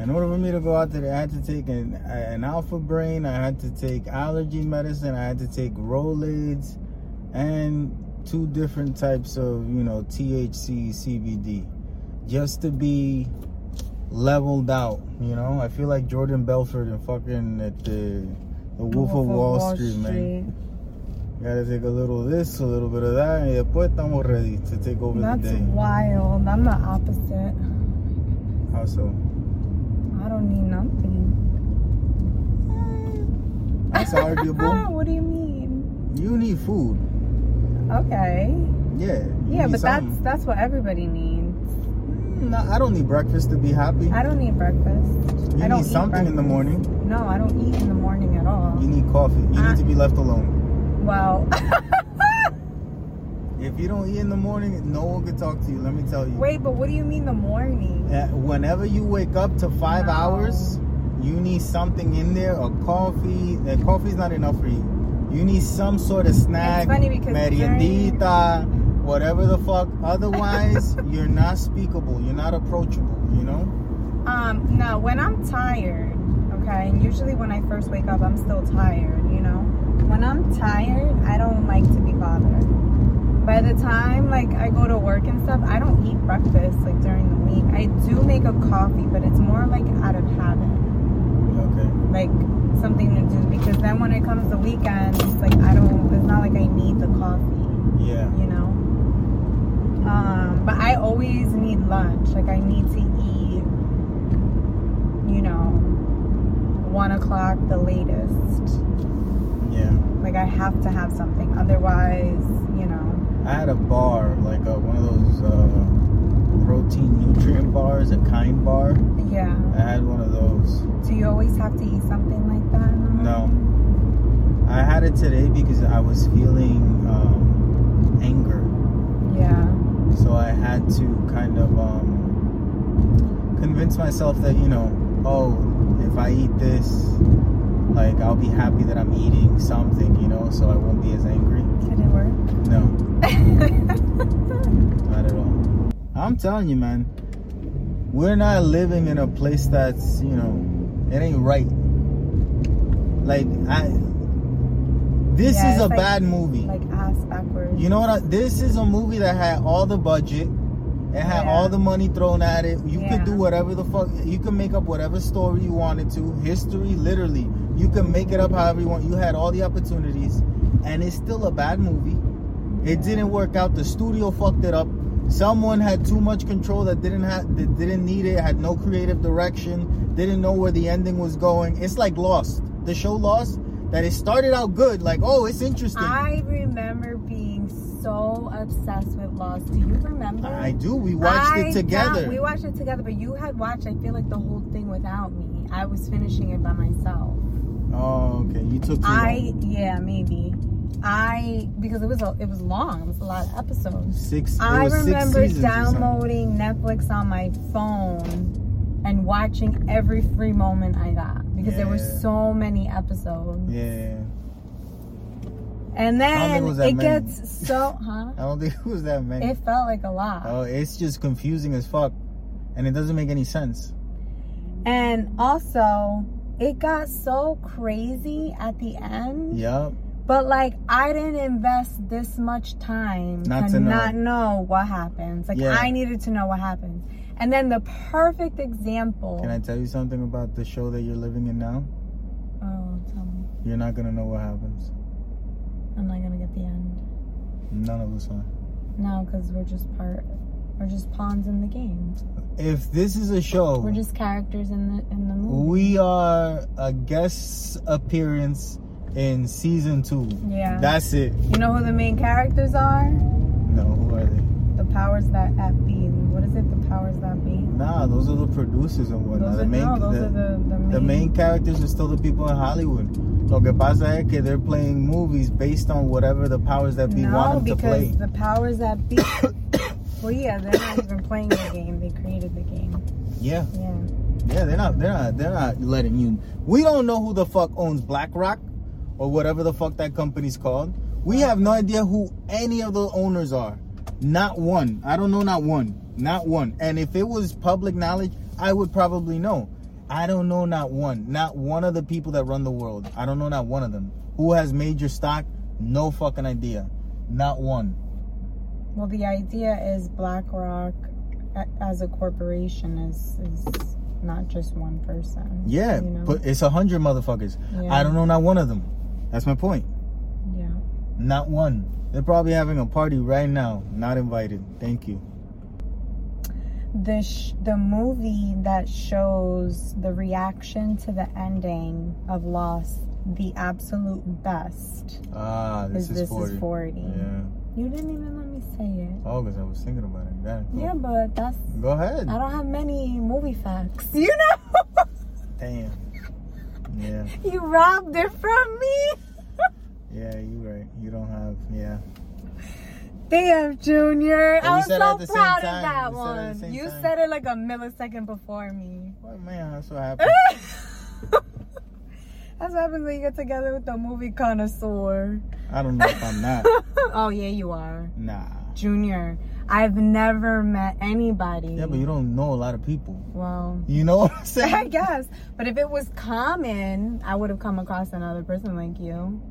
In order for me to go out there, I had to take an, an alpha brain, I had to take allergy medicine, I had to take Rolaids, and two different types of, you know, THC, CBD, just to be leveled out. You know, I feel like Jordan Belfort and fucking at the the Wolf, of Wall, Street, man. Gotta take a little of this, a little bit of that, and después estamos ready to take over That's the day. That's wild. I'm the opposite. How so? I don't need nothing. That's arguable. what do you mean? You need food. Okay. Yeah. Yeah, but something. that's that's what everybody needs. Mm, nah, I don't need breakfast to be happy. I don't need breakfast. You I don't need something in the morning. No, I don't eat in the morning at all. You need coffee. You I- need to be left alone. well, If you don't eat in the morning, no one can talk to you. Let me tell you. wait, but what do you mean the morning? Uh, Whenever you wake up to five No. hours, you need something in there. A coffee. And coffee's not enough for you. You need some sort of snack, funny because meriendita, whatever the fuck. Otherwise, you're not speakable. You're not approachable. You know. Um, no, when I'm tired, okay, and usually when I first wake up, I'm still tired, you know. When I'm tired, I don't like to be bothered. By the time like I go to work and stuff, I don't eat breakfast like during the week. I do make a coffee, but it's more like out of habit, Okay. like something to do. Because then when it comes to weekends, like I don't. It's not like I need the coffee Yeah. you know. Um, but I always need lunch. Like I need to eat, you know, one o'clock the latest. Yeah. Like I have to have something, otherwise. I had a bar, like uh one of those uh, protein nutrient bars, a kind bar. Yeah. I had one of those. Do you always have to eat something like that? No. I had it today because I was feeling um, anger. Yeah. So I had to kind of um, convince myself that, you know, oh, if I eat this, like I'll be happy that I'm eating something, you know, so I won't be as angry. Did it work? No, not at all. I'm telling you, man, we're not living in a place that's, you know, it ain't right. Like, I, this Yeah, is a like- bad movie. like ass backwards. You know what? I, this is a movie that had all the budget. It had Yeah. all the money thrown at it. You could do whatever the fuck. You could make up whatever story you wanted to. History, literally, you can make it up however you want. You had all the opportunities, and it's still a bad movie. It didn't work out. The studio fucked it up. Someone had too much control that didn't have that didn't need it. Had no creative direction. Didn't know where the ending was going. It's like Lost. The show Lost. That it started out good. Like, oh, it's interesting. I remember being so obsessed with Lost. Do you remember? I do. We watched I it together. we watched it together, but you had watched. I feel like the whole thing without me. I was finishing it by myself. Oh, okay. You took too I long. yeah maybe. I because it was a, it was long. It was a lot of episodes. Six. It I six remember something. downloading Netflix on my phone and watching every free moment I got because there were so many episodes. Yeah. And it then it many. gets so huh? I don't think it was that many. It felt like a lot. oh, it's just confusing as fuck, and it doesn't make any sense. And also, it got so crazy at the end. Yup. But like, I didn't invest this much time Not to, to know. not know what happens. Like, Yeah. I needed to know what happens. And then the perfect example. Can I tell you something about the show that you're living in now? Oh, tell me. You're not gonna know what happens. I'm not gonna get the end. None of us are. No, because we're just part. We're just pawns in the game. If this is a show, We're just characters in the in the movie. we are a guest appearance in season two. Yeah. That's it. You know who the main characters are? No, who are they? The powers that that be. What is it? The powers that be. Nah, those are the producers and whatnot. Those the are, main, no, those the, are the, the main. the main characters are still the people in Hollywood. Lo que pasa es que they're playing movies based on whatever the powers that be no, want them to play. because the powers that be. well, yeah, they're not even playing the game. They created the game. Yeah, Yeah. yeah, they're not, they're not, they're not letting you. We don't know who the fuck owns BlackRock or whatever the fuck that company's called. We have no idea who any of the owners are. Not one. I don't know, not one, not one. And if it was public knowledge, I would probably know. I don't know not one, not one of the people that run the world. I don't know not one of them. Who has major stock? No fucking idea. Not one. Well, the idea is BlackRock as a corporation is is not just one person. Yeah, you know? but it's a hundred motherfuckers. Yeah. I don't know not one of them. That's my point. yeah. Not one. They're probably having a party right now. Not invited. Thank you. The sh- the movie that shows the reaction to the ending of Lost, the absolute best Ah, this is is This 40. is 40. Yeah. You didn't even let me say it. Oh, because I was thinking about it. Yeah. cool. Yeah, but that's Go ahead. I don't have many movie facts. You know, Damn. Yeah. you robbed it from me. Yeah, you right. You don't have. Yeah. Damn, Junior. But I was said it at so proud of that We said it at the one. You time. said it like a millisecond before me. Well, man, that's what happened. That's what happens when you get together with the movie connoisseur. I don't know if I'm not. oh yeah, you are, Nah. Junior. I've never met anybody. Yeah, but you don't know a lot of people. Well, You know what I'm saying? I guess. But if it was common, I would have come across another person like you.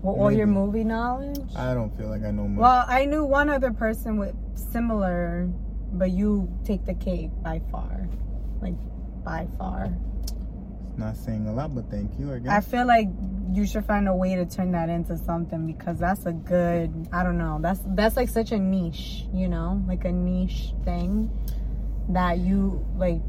With all your movie knowledge. I don't feel like I know much. Well, I knew one other person with similar, but you take the cake by far. Like, by far. Not saying a lot, but thank you. I I feel like you should find a way to turn that into something because that's a good, I don't know, that's that's like such a niche, you know? Like a niche thing that you like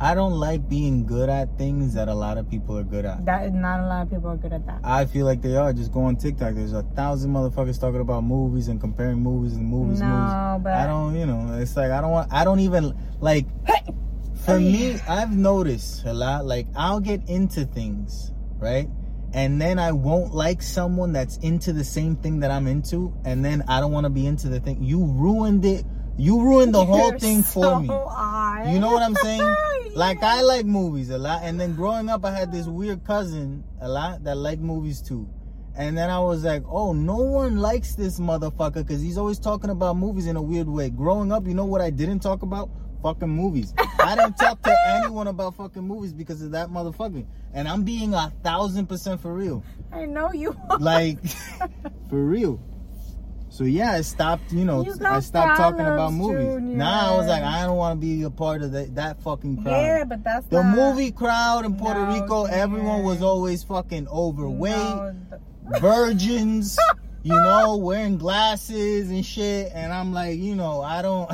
I don't like being good at things that a lot of people are good at. that not a lot of people are good at that. I feel like they are. Just go on TikTok. There's a thousand motherfuckers talking about movies and comparing movies and movies. No, movies. but- I don't. You know, it's like I don't want. I don't even like. For oh, me, I've noticed a lot. Like I'll get into things, right? And then I won't like someone that's into the same thing that I'm into, and then I don't want to be into the thing. You ruined it. You ruined the whole You're thing for me. odd. You know what I'm saying? Like I like movies a lot, and then growing up, I had this weird cousin a lot that liked movies too. And then I was like, oh, no one likes this motherfucker because he's always talking about movies in a weird way. Growing up, you know what I didn't talk about? Fucking movies. I didn't talk to anyone about fucking movies because of that motherfucker. And I'm being a thousand percent for real. I know you are. Like, for real. So yeah, I stopped, you know, You I stopped talking about movies. Junior. Now I was like, I don't want to be a part of that, that fucking crowd. Yeah, but that's The not, movie crowd in Puerto No, Rico, everyone was always fucking overweight, No, virgins, you know, wearing glasses and shit. And I'm like, you know, I don't,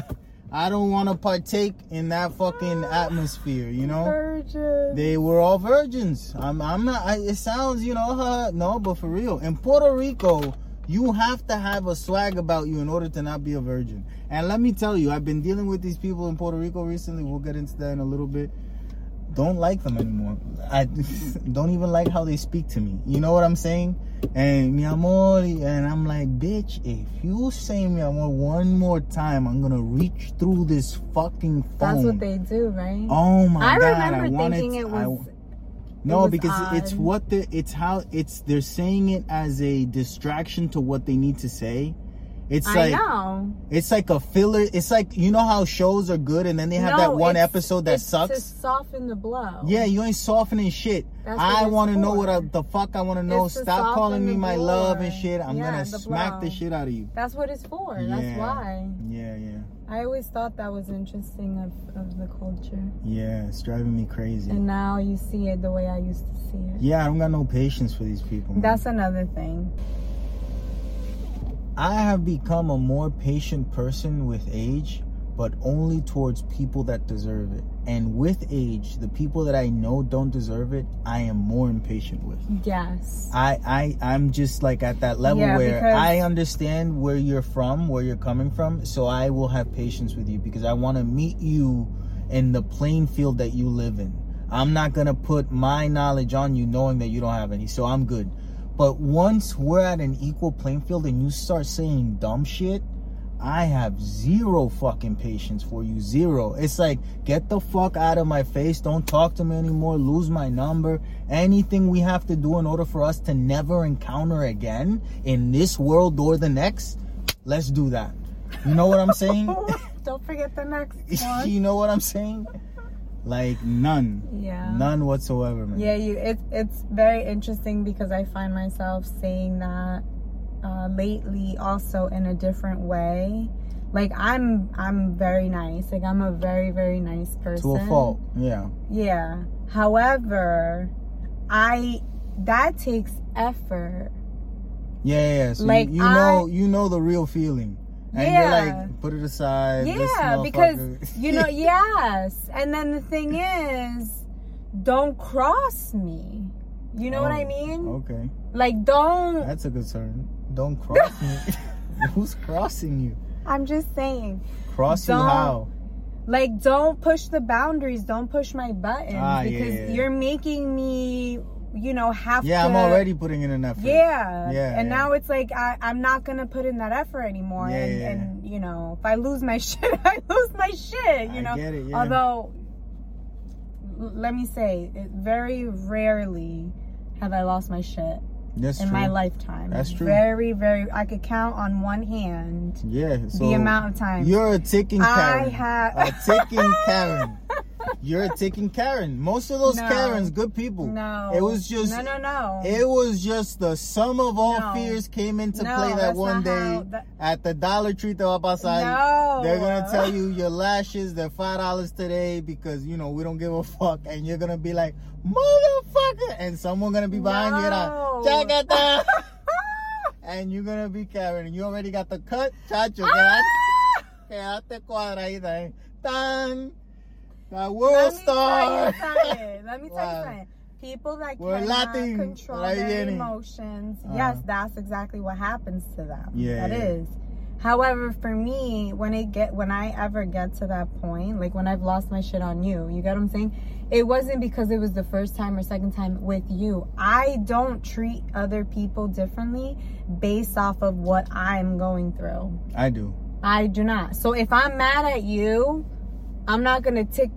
I don't want to partake in that fucking atmosphere, you know. virgin. They were all virgins. I'm, I'm not. I, it sounds, you know, uh, no, but for real, in Puerto Rico, you have to have a swag about you in order to not be a virgin. And let me tell you, I've been dealing with these people in Puerto Rico recently. We'll get into that in a little bit. Don't like them anymore. I don't even like how they speak to me. You know what I'm saying? And mi amor, and I'm like, bitch, if you say mi amor one more time, I'm gonna reach through this fucking phone. That's what they do, right? Oh my I god! I remember thinking it I- was. no, was because it's what the it's how it's they're saying it as a distraction to what they need to say. It's I like know. it's like a filler. It's like you know how shows are good and then they have No, that one episode that it's To sucks. soften the blow. Yeah, you ain't softening shit. That's I want to know what I, the fuck I want to know. It's Stop calling me my blow. love and shit. I'm Yeah, gonna the smack the shit out of you. That's what it's for. yeah. That's why. Yeah, yeah, I always thought that was interesting of, of the culture. yeah. It's driving me crazy. And now you see it the way I used to see it. yeah, I don't got no patience for these people. man. That's another thing. I have become a more patient person with age, but only towards people that deserve it. And with age, the people that I know don't deserve it, I am more impatient with. Yes. I, I I'm just like at that level Yeah, where I understand where you're from, where you're coming from, so I will have patience with you because I want to meet you in the playing field that you live in. I'm not gonna put my knowledge on you knowing that you don't have any, so I'm good. But once we're at an equal playing field and you start saying dumb shit, I have zero fucking patience for you. Zero. It's like, get the fuck out of my face. Don't talk to me anymore. Lose my number. Anything we have to do in order for us to never encounter again in this world or the next, let's do that. You know what I'm saying? Don't forget the next one. you know what I'm saying? Like none. Yeah. None whatsoever, man. Yeah, you. It's it's very interesting because I find myself saying that uh, lately, also in a different way. Like I'm, I'm very nice. Like I'm a very, very nice person. To a fault. Yeah. Yeah. However, I that takes effort. Yeah, yeah. yeah. So Like, you, you I- know, you know the real feeling, and Yeah. you're like, put it aside. Yeah, because you know, yes. And then the thing is, don't cross me. You know what I Oh, mean? Okay, Like don't that's a concern. Don't cross me. Who's crossing you? I'm just saying. Cross you how? Like don't push the boundaries, don't push my buttons Ah, yeah, because yeah. you're making me, you know, have Yeah, to I'm already putting in an effort. Yeah. Yeah, And yeah. now it's like I, I'm not gonna put in that effort anymore. Yeah, and, yeah. and you know, if I lose my shit, I lose my shit. You I know. get it, yeah. Although, let me say, very rarely have I lost my shit That's in true. my lifetime. That's true. Very, very. I could count on one hand Yeah. So the amount of times You're a ticking I Karen. have. a ticking Karen. You're a ticking Karen. Most of those No. Karens, good people. no. It was just. no, no, no. It was just the sum of all No. fears came into No, play that one day that- at the Dollar Tree va a pasar. no. They're gonna tell you your lashes they're five dollars today because you know we don't give a fuck, and you're gonna be like motherfucker, and someone gonna be behind you like "Chacata," and you're gonna be Karen, and you already got the cut, chacho. quedaste- Quedaste cuadradita, eh? Tan, the world Let me star. Tell you something. Let me tell Wow. you something. People that We're cannot Latin. control Ahí their emotions, Uh-huh. yes, that's exactly what happens to them. Yeah, that yeah. is. However, for me, when it get when I ever get to that point, like when I've lost my shit on you, you get what I'm saying? It wasn't because it was the first time or second time with you. I don't treat other people differently based off of what I'm going through. I do. I do not. So if I'm mad at you, I'm not gonna tick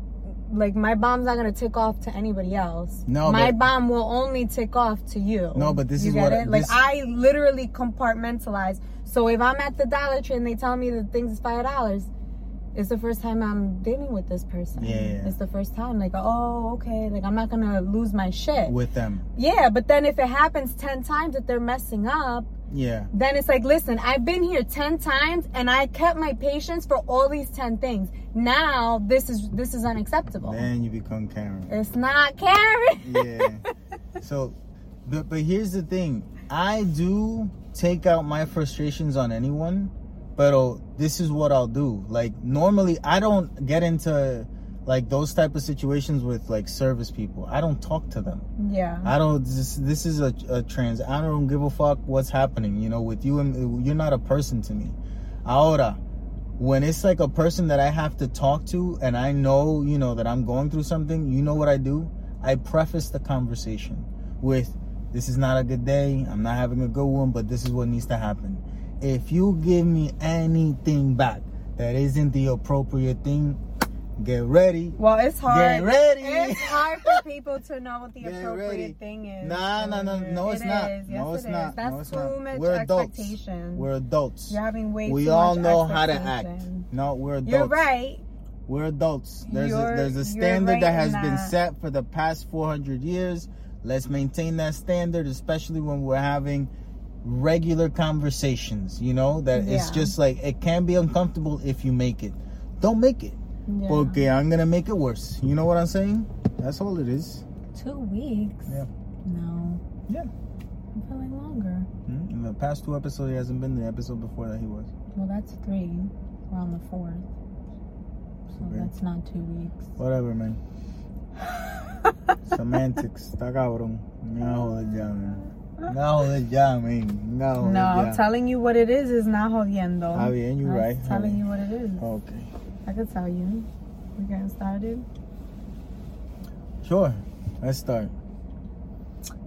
like my bomb's not gonna tick off to anybody else. No, my but- bomb will only tick off to you. No, but this You is get what it? like this- I literally compartmentalize. So if I'm at the Dollar Tree and they tell me that things is five dollars, it's the first time I'm dealing with this person. Yeah, yeah. It's the first time. Like, oh, okay. Like I'm not gonna lose my shit. With them. yeah, but then if it happens ten times that they're messing up, Yeah. then it's like, listen, I've been here 10 times and I kept my patience for all these 10 things. Now this is this is unacceptable. Then you become Karen. It's not Karen. yeah. So, but but here's the thing. I do take out my frustrations on anyone, but oh, this is what I'll do. Like normally, I don't get into like those type of situations with like service people. I don't talk to them. yeah. I don't. This, this is a, a trans. I don't give a fuck what's happening. You know, with you and you're not a person to me. Ahora, when it's like a person that I have to talk to, and I know, you know, that I'm going through something. You know what I do? I preface the conversation with, "This is not a good day. I'm not having a good one, but this is what needs to happen." If you give me anything back that isn't the appropriate thing, get ready. Well, it's hard. Get ready. It's hard for people to know what the Get appropriate ready. thing is. Nah, nah, nah, no, it's It not. No, it's it not. That's No, it's too not. much We're adults. expectation. We're adults. You're having way we too all much know how to act. No, we're adults. You're right. We're adults. There's a, there's a standard right that has been that. set for the past 400 years. Let's maintain that standard, especially when we're having regular conversations. You know that it's just like it can be uncomfortable if you make it. Don't make it. Yeah. Okay, I'm gonna make it worse. You know what I'm saying? That's all it is. Two weeks. Yeah. No. Yeah. I'm feeling longer. Hmm? In the past two episodes, he hasn't been. The episode before that, he was. Well, that's three. We're on the fourth. So Okay. that's not two weeks. Whatever, man. Semantics. Está cabrón. Me va a joder ya, man. Me va a joder ya, man. Me va a joder No, ya. telling you what it is is not jodiendo. Está bien, you're I'm right. Telling you what it is. Okay. I could tell you. We're getting started. Sure. Let's start.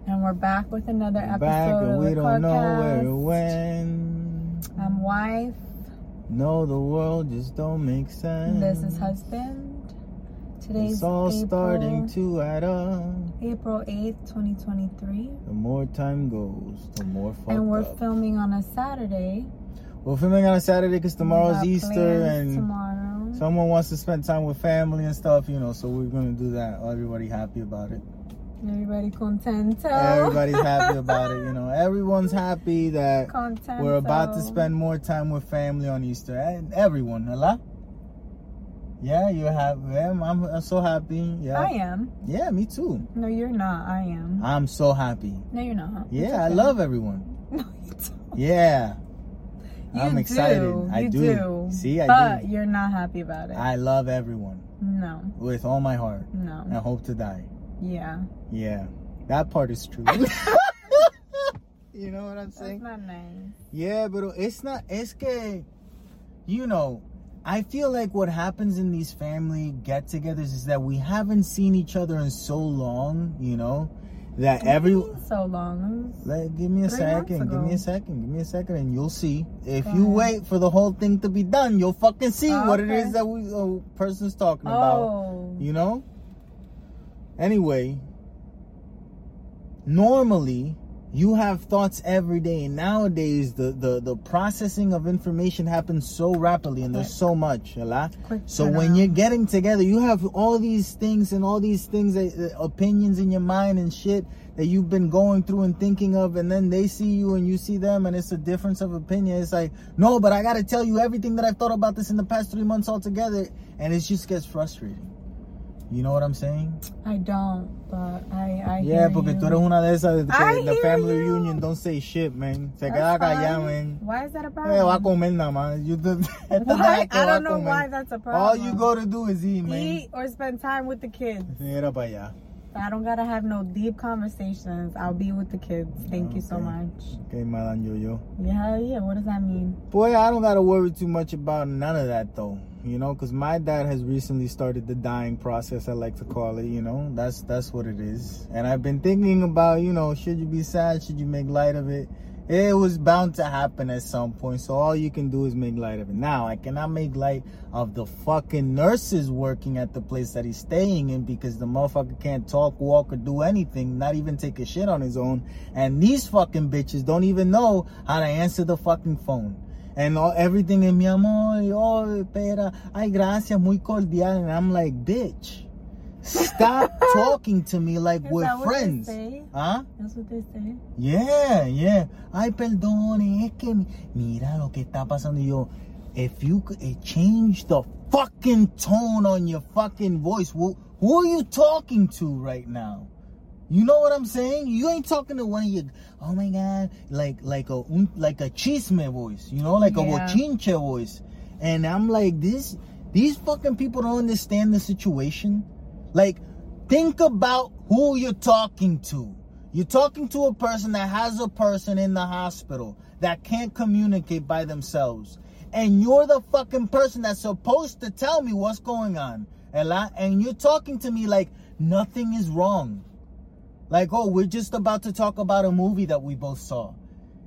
And we're back with another episode Back of and we the don't know where it podcast. went. I'm wife. No, the world just don't make sense. This is husband. Today's It's all April, starting to add up. April 8th, 2023. The more time goes, the more fucked and we're up. filming on a Saturday. we're filming on a Saturday because tomorrow's Easter and tomorrow. Mm-hmm. Someone wants to spend time with family and stuff, you know, so we're gonna do that. Everybody happy about it. Everybody contento. Everybody's happy about it, you know. Everyone's happy that contento. we're about to spend more time with family on Easter. And everyone, hello? Yeah, you're happy. Yeah, I'm, I'm so happy. Yeah. I am. Yeah, me too. No, you're not. I am. I'm so happy. No, you're not. Yeah, I love everyone. No, you don't. Yeah. You I'm excited. do. I do. do. See, I do but do. you're not happy about it. I love everyone no, with all my heart no. and hope to die. Yeah. Yeah, that part is true. you know what I'm saying? That's not nice. Yeah, but it's not. Es que, you know, I feel like what happens in these family get-togethers is that we haven't seen each other in so long. You know, that every. so long. Let, give me a second. Give me a second. Give me a second, and you'll see. If Go you ahead. wait for the whole thing to be done, you'll fucking see Oh, what it is that we a person's talking about. Oh. You know? Anyway, normally you have thoughts every day. And nowadays the, the, the processing of information happens so rapidly and there's so much a lot. So when you're getting together you have all these things and all these things that, uh, opinions in your mind and shit that you've been going through and thinking of and then they see you and you see them and it's a difference of opinion. It's like no but i gotta tell you everything that i've thought about this in the past three months altogether. And it just gets frustrating. You know what i'm saying? I don't, but I. I yeah, porque you. tú eres una de esas que I the family you. reunion don't say shit, man. Se That's queda callada, man. Why is that a Eh, va a problem? comer nada más. You do, Why? I don't know why that's a problem. All you go to do is eat, man. Eat or spend time with the kids. Mira para allá. I don't gotta have no deep conversations. I'll be with the kids. Thank you so much. Okay, Madame Yo-Yo. Yeah, yeah. What does that mean? Boy, I don't gotta worry too much about none of that though. You know, because my dad has recently started the dying process. I like to call it. You know, that's that's what it is. And I've been thinking about, you know, should you be sad? Should you make light of it? It was bound to happen at some point. So all you can do is make light of it. Now I cannot make light of the fucking nurses working at the place that he's staying in because the motherfucker can't talk, walk, or do anything, not even take a shit on his own. And these fucking bitches don't even know how to answer the fucking phone and all, everything in mi amor, oh, espera, ay, gracias, muy cordial. And I'm like, bitch, stop talking to me like Is we're that what they friends. Huh? That's what they say. Yeah, yeah. Ay, perdone, es que mira lo que está pasando. Y yo, if you could eh, change the fucking tone on your fucking voice, who, who are you talking to right now? You know what I'm saying? You ain't talking to one of your, oh my god, like like a like a chisme voice, you know, like a Yeah. bochinche voice. And I'm like, this, these fucking people don't understand the situation. Like, think about who you're talking to. You're talking to a person that has a person in the hospital that can't communicate by themselves. And you're the fucking person that's supposed to tell me what's going on. And you're talking to me like nothing is wrong. Like, oh, we're just about to talk about a movie that we both saw.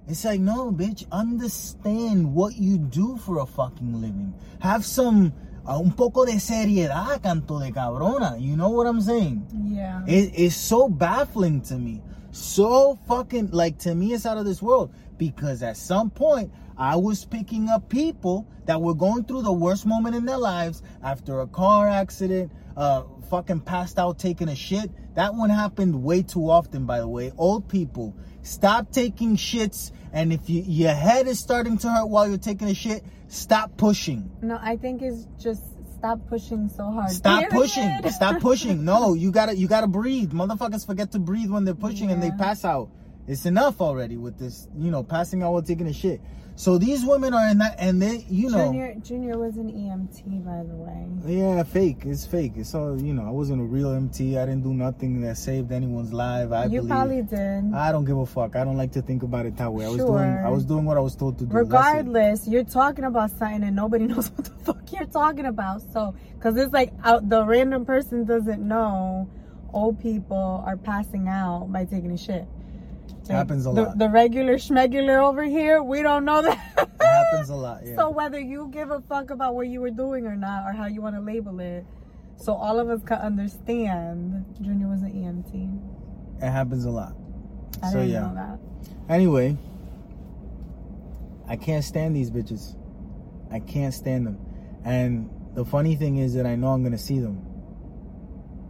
It's like, no, bitch, understand what you do for a fucking living. Have some, uh, un poco de seriedad, canto de cabrona. You know what I'm saying? Yeah. It is so baffling to me. So fucking, like, to me, it's out of this world. Because at some point, I was picking up people that were going through the worst moment in their lives after a car accident, uh, fucking passed out taking a shit. That one happened way too often, by the way. Old people, stop taking shits. And if you, your head is starting to hurt while you're taking a shit, stop pushing. No, I think it's just stop pushing so hard. Stop Period. pushing. Stop pushing. No, you gotta you gotta breathe. Motherfuckers forget to breathe when they're pushing and they pass out. It's enough already with this, you know, passing out while taking a shit. So these women are in that and they you know Junior, Junior was an EMT, by the way. Yeah, fake. It's fake. It's all you know, I wasn't a real MT. I didn't do nothing that saved anyone's life. I you believe probably did. I don't give a fuck. I don't like to think about it that way. I was doing Sure. I was doing what I was told to do. Regardless, you're talking about something and nobody knows what the fuck you're talking about. So, because it's like out, the random person doesn't know old people are passing out by taking a shit. Happens a the, lot. The regular schmegular over here, we don't know that. Happens a lot, yeah. So whether you give a fuck about what you were doing or not, or how you want to label it, so all of us can understand. Junior was an EMT. it happens a lot. I so didn't yeah. know that. Anyway, I can't stand these bitches. I can't stand them. And the funny thing is that I know I'm gonna see them,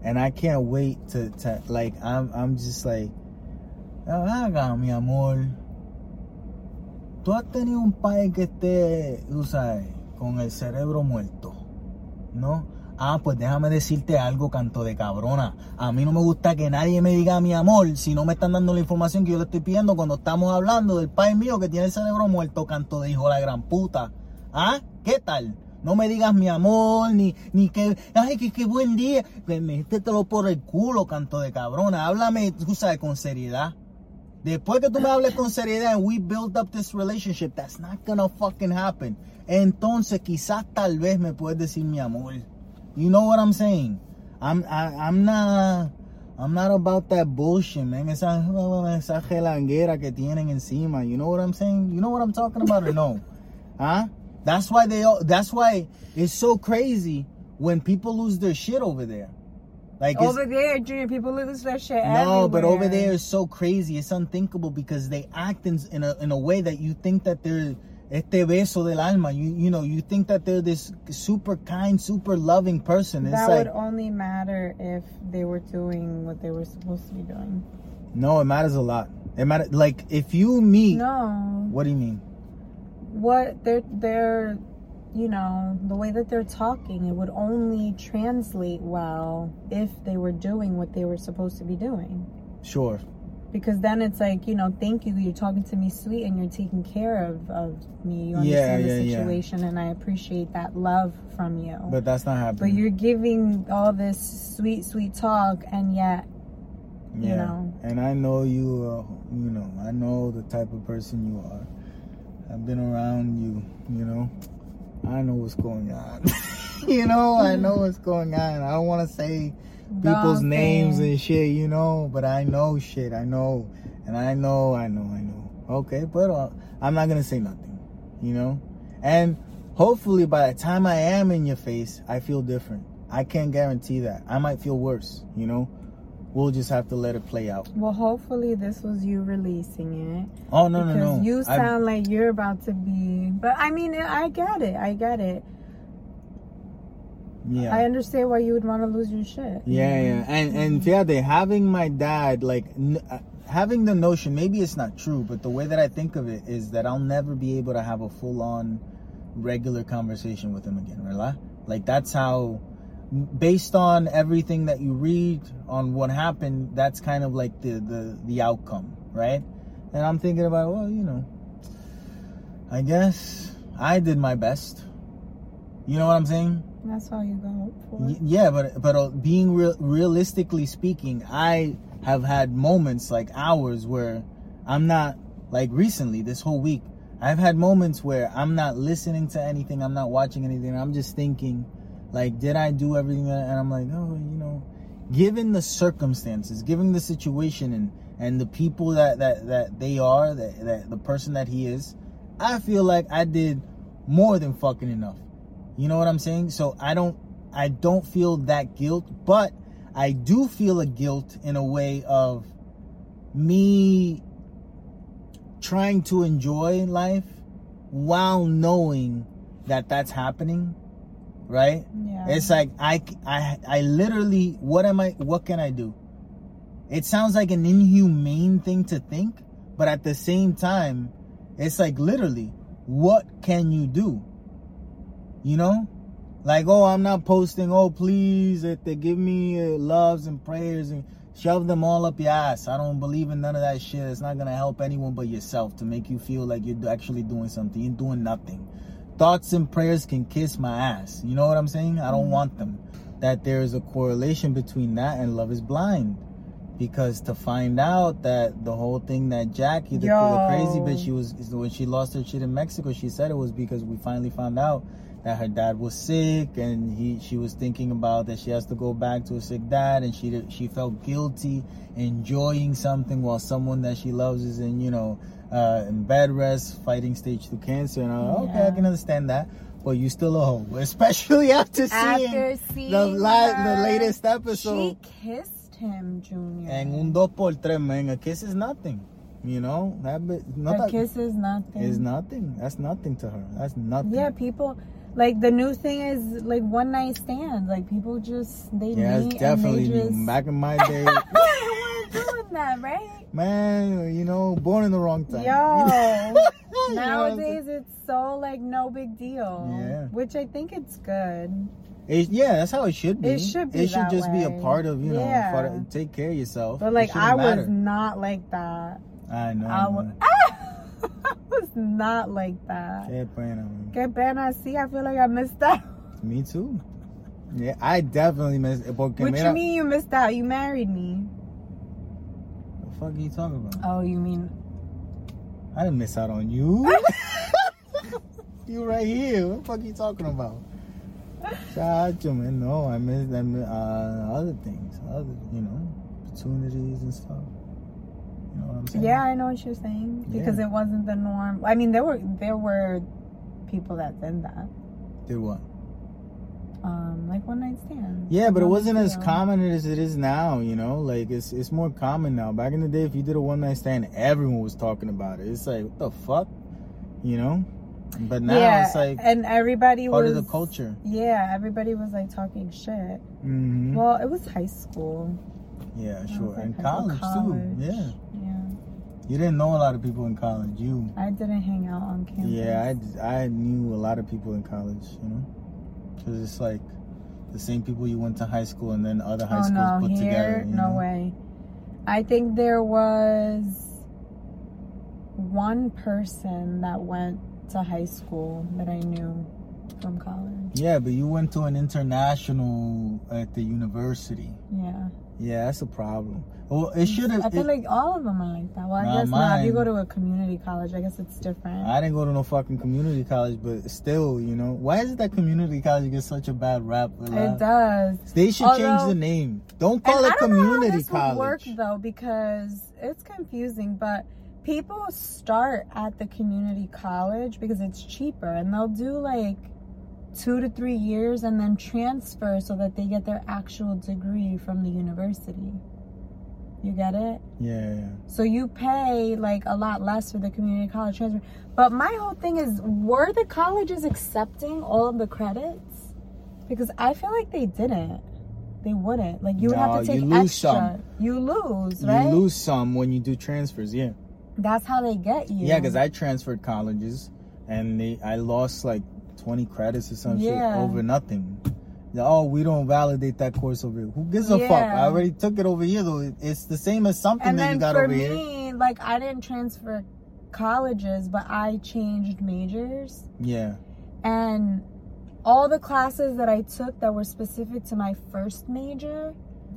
and I can't wait to, to like I'm I'm just like, haga mi amor. Tú has tenido un pai que esté, tú sabes, con el cerebro muerto, ¿no? Ah, pues déjame decirte algo, canto de cabrona. A mí no me gusta que nadie me diga mi amor si no me están dando la información que yo le estoy pidiendo cuando estamos hablando del pai mío que tiene el cerebro muerto, canto de hijo de la gran puta. ¿Ah? ¿Qué tal? No me digas mi amor, ni, ni que, ay, que, qué buen día. Métetelo por el culo, canto de cabrona. Háblame, tú sabes, con seriedad. Después que tú me hables con seriedad and we build up this relationship, that's not gonna fucking happen. Entonces, quizás tal vez me puedes decir mi amor. You know what I'm saying? I'm I, I'm not I'm not about that bullshit, man. Esa, esa gelanguera que tienen encima. You know what I'm saying? You know what I'm talking about or no? Huh? That's why they all, that's why it's so crazy when people lose their shit over there. Like Over there, Junior, people lose their shit. no, but over there is so crazy. It's unthinkable because they act in, in a in a way that you think that they're este beso del alma. You you know you think that they're this super kind, super loving person. It's That like would only matter if they were doing what they were supposed to be doing. no, it matters a lot. It matters like if you meet. No. What do you mean? what they're they're you know the way that they're talking it would only translate well if they were doing what they were supposed to be doing Sure. because then it's like you know thank you you're talking to me sweet and you're taking care of, of me you understand yeah, the yeah. situation and i appreciate that love from you But that's not happening. but you're giving all this sweet sweet talk and yet yeah. you know. And I know you. Uh, you know, I know the type of person you are. I've been around you. You know, I know what's going on. you know, I know what's going on. I don't want to say people's names and shit, you know, but I know shit. I know, and I know, I know, I know. Okay, but uh, I'm not gonna say nothing, you know, and hopefully by the time I am in your face, I feel different. I can't guarantee that. I might feel worse, you know. We'll just have to let it play out. well hopefully this was you releasing it Oh no, because no, no. you I- sound like you're about to be but i mean i get it i get it yeah. i understand why you would want to lose your shit Yeah, yeah, and and fíjate, having my dad like n- uh, having the notion, maybe it's not true, but the way that I think of it is that I'll never be able to have a full on regular conversation with him again, right? Like that's how, based on everything that you read on what happened, that's kind of like the the the outcome, right? And I'm thinking about, well, you know, I guess I did my best. You know what I'm saying? that's all you got for Y- Yeah, but but uh, being real, realistically speaking, I have had moments like hours where I'm not like recently this whole week. I've had moments where I'm not listening to anything, I'm not watching anything. I'm just thinking, like, did I do everything? That, and I'm like, oh, you know, given the circumstances, given the situation, and and the people that that that they are, that, that the person that he is, I feel like I did more than fucking enough. You know what I'm saying? So I don't I don't feel that guilt, but I do feel a guilt in a way of me trying to enjoy life while knowing that that's happening, right? yeah It's like I, I, I literally, what am I, what can I do? It sounds like an inhumane thing to think, but at the same time, it's like literally, what can you do? You know? Like, oh, I'm not posting, oh, please, if they give me uh, loves and prayers and shove them all up your ass. I don't believe in none of that shit. It's not gonna help anyone but yourself to make you feel like you're actually doing something. You're doing nothing. Thoughts and prayers can kiss my ass. You know what I'm saying? I don't want them. That there is a correlation between that and love is blind. Because to find out that the whole thing that Jackie, the, the crazy bitch, she was when she lost her shit in Mexico, she said it was because we finally found out that her dad was sick and he she was thinking about that she has to go back to a sick dad and she she felt guilty enjoying something while someone that she loves is in you know uh, in bed rest fighting stage 2 cancer and I'm like, okay I can understand that but you still a hoe especially after seeing after seeing the la- the latest episode. she kissed him junior. And un dos por tres man a kiss is nothing you know? That bit, not that, kiss is nothing. is nothing. That's nothing to her. That's nothing. Yeah people Like the new thing is like one night stands. Like people just they Yeah, meet it's definitely and they just Back in my day, we're doing that, right? Man, you know, born in the wrong time. Yo, You know what I'm saying? nowadays it's so like no big deal. Yeah. Which I think it's good. It- yeah, that's how it should be. It should be It should just be a part of you know. Yeah. part take care of yourself. But like I was not like that. I know. I was. I was not like that. Qué pena, man. Qué pena, sí, I feel like I missed out. Me too. Yeah, I definitely missed. Porque What mira, you mean you missed out? You married me. Fuck are you talking about? Oh, you mean I didn't miss out on you. you right here. What the fuck you talking about? Chacho, man. No, I missed them. Uh, other things, other you know, opportunities and stuff. You know what I'm saying? Yeah, I know what you're saying because Yeah. it wasn't the norm. I mean, there were there were people that did that, Did what? Um, like one night stands. Yeah, but it wasn't as common as it is now. You know, like it's it's more common now. Back in the day, if you did a one night stand, everyone was talking about it. It's like what the fuck, you know. But now yeah, it's like and everybody part was of the culture. Yeah, everybody was like talking shit. hmm Well, it was high school. yeah, sure, was, like, and college, college. too. Yeah, Yeah, you didn't know a lot of people in college. You. I didn't hang out on campus. Yeah, I, I knew a lot of people in college, you know, because it's like the same people you went to high school and then other high oh schools no, put here, together. you no know? way. I think there was one person that went to high school that I knew from college. Yeah, but you went to an international at the university. Yeah, Yeah, that's a problem. Well, it mm, should I have. feel like all of them are like that. Well, I Nah, guess not. If you go to a community college, I guess it's different. I didn't go to no fucking community college, but still, you know, why is it that community college gets such a bad rap? it does. They should change the name. Don't call it I don't know how community college. work though because it's confusing. But people start at the community college because it's cheaper, and they'll do like two to three years and then transfer so that they get their actual degree from the university. You get it? yeah, yeah. So you pay like a lot less for the community college transfer. But my whole thing is, were the colleges accepting all of the credits? Because I feel like they didn't. They wouldn't. Like you would No, have to you take lose extra. some. You lose, right? You lose some when you do transfers. Yeah. That's how they get you. Yeah, because I transferred colleges and they, I lost like 20 credits or some Yeah. shit over nothing. Oh, we don't validate that course over here. Who gives a fuck? I already took it over here though. It's the same as something and that you got over here. me, like I didn't transfer colleges, but I changed majors. Yeah. and all the classes that I took that were specific to my first major,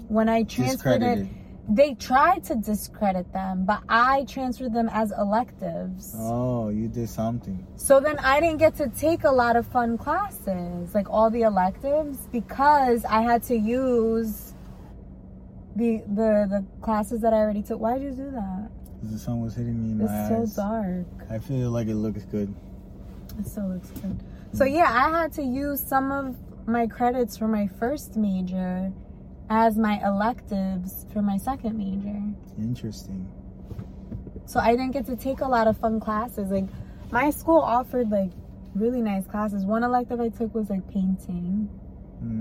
when I transferred it. They tried to discredit them, but I transferred them as electives. Oh, you did something. So then I didn't get to take a lot of fun classes, like all the electives, because I had to use the the the classes that I already took. Why did you do that? The sun was hitting me in It's my so eyes. dark. I feel like it looks good. It still looks good. So yeah, I had to use some of my credits for my first major as my electives for my second major. Interesting. So I didn't get to take a lot of fun classes. Like my school offered like really nice classes. One elective I took was like painting.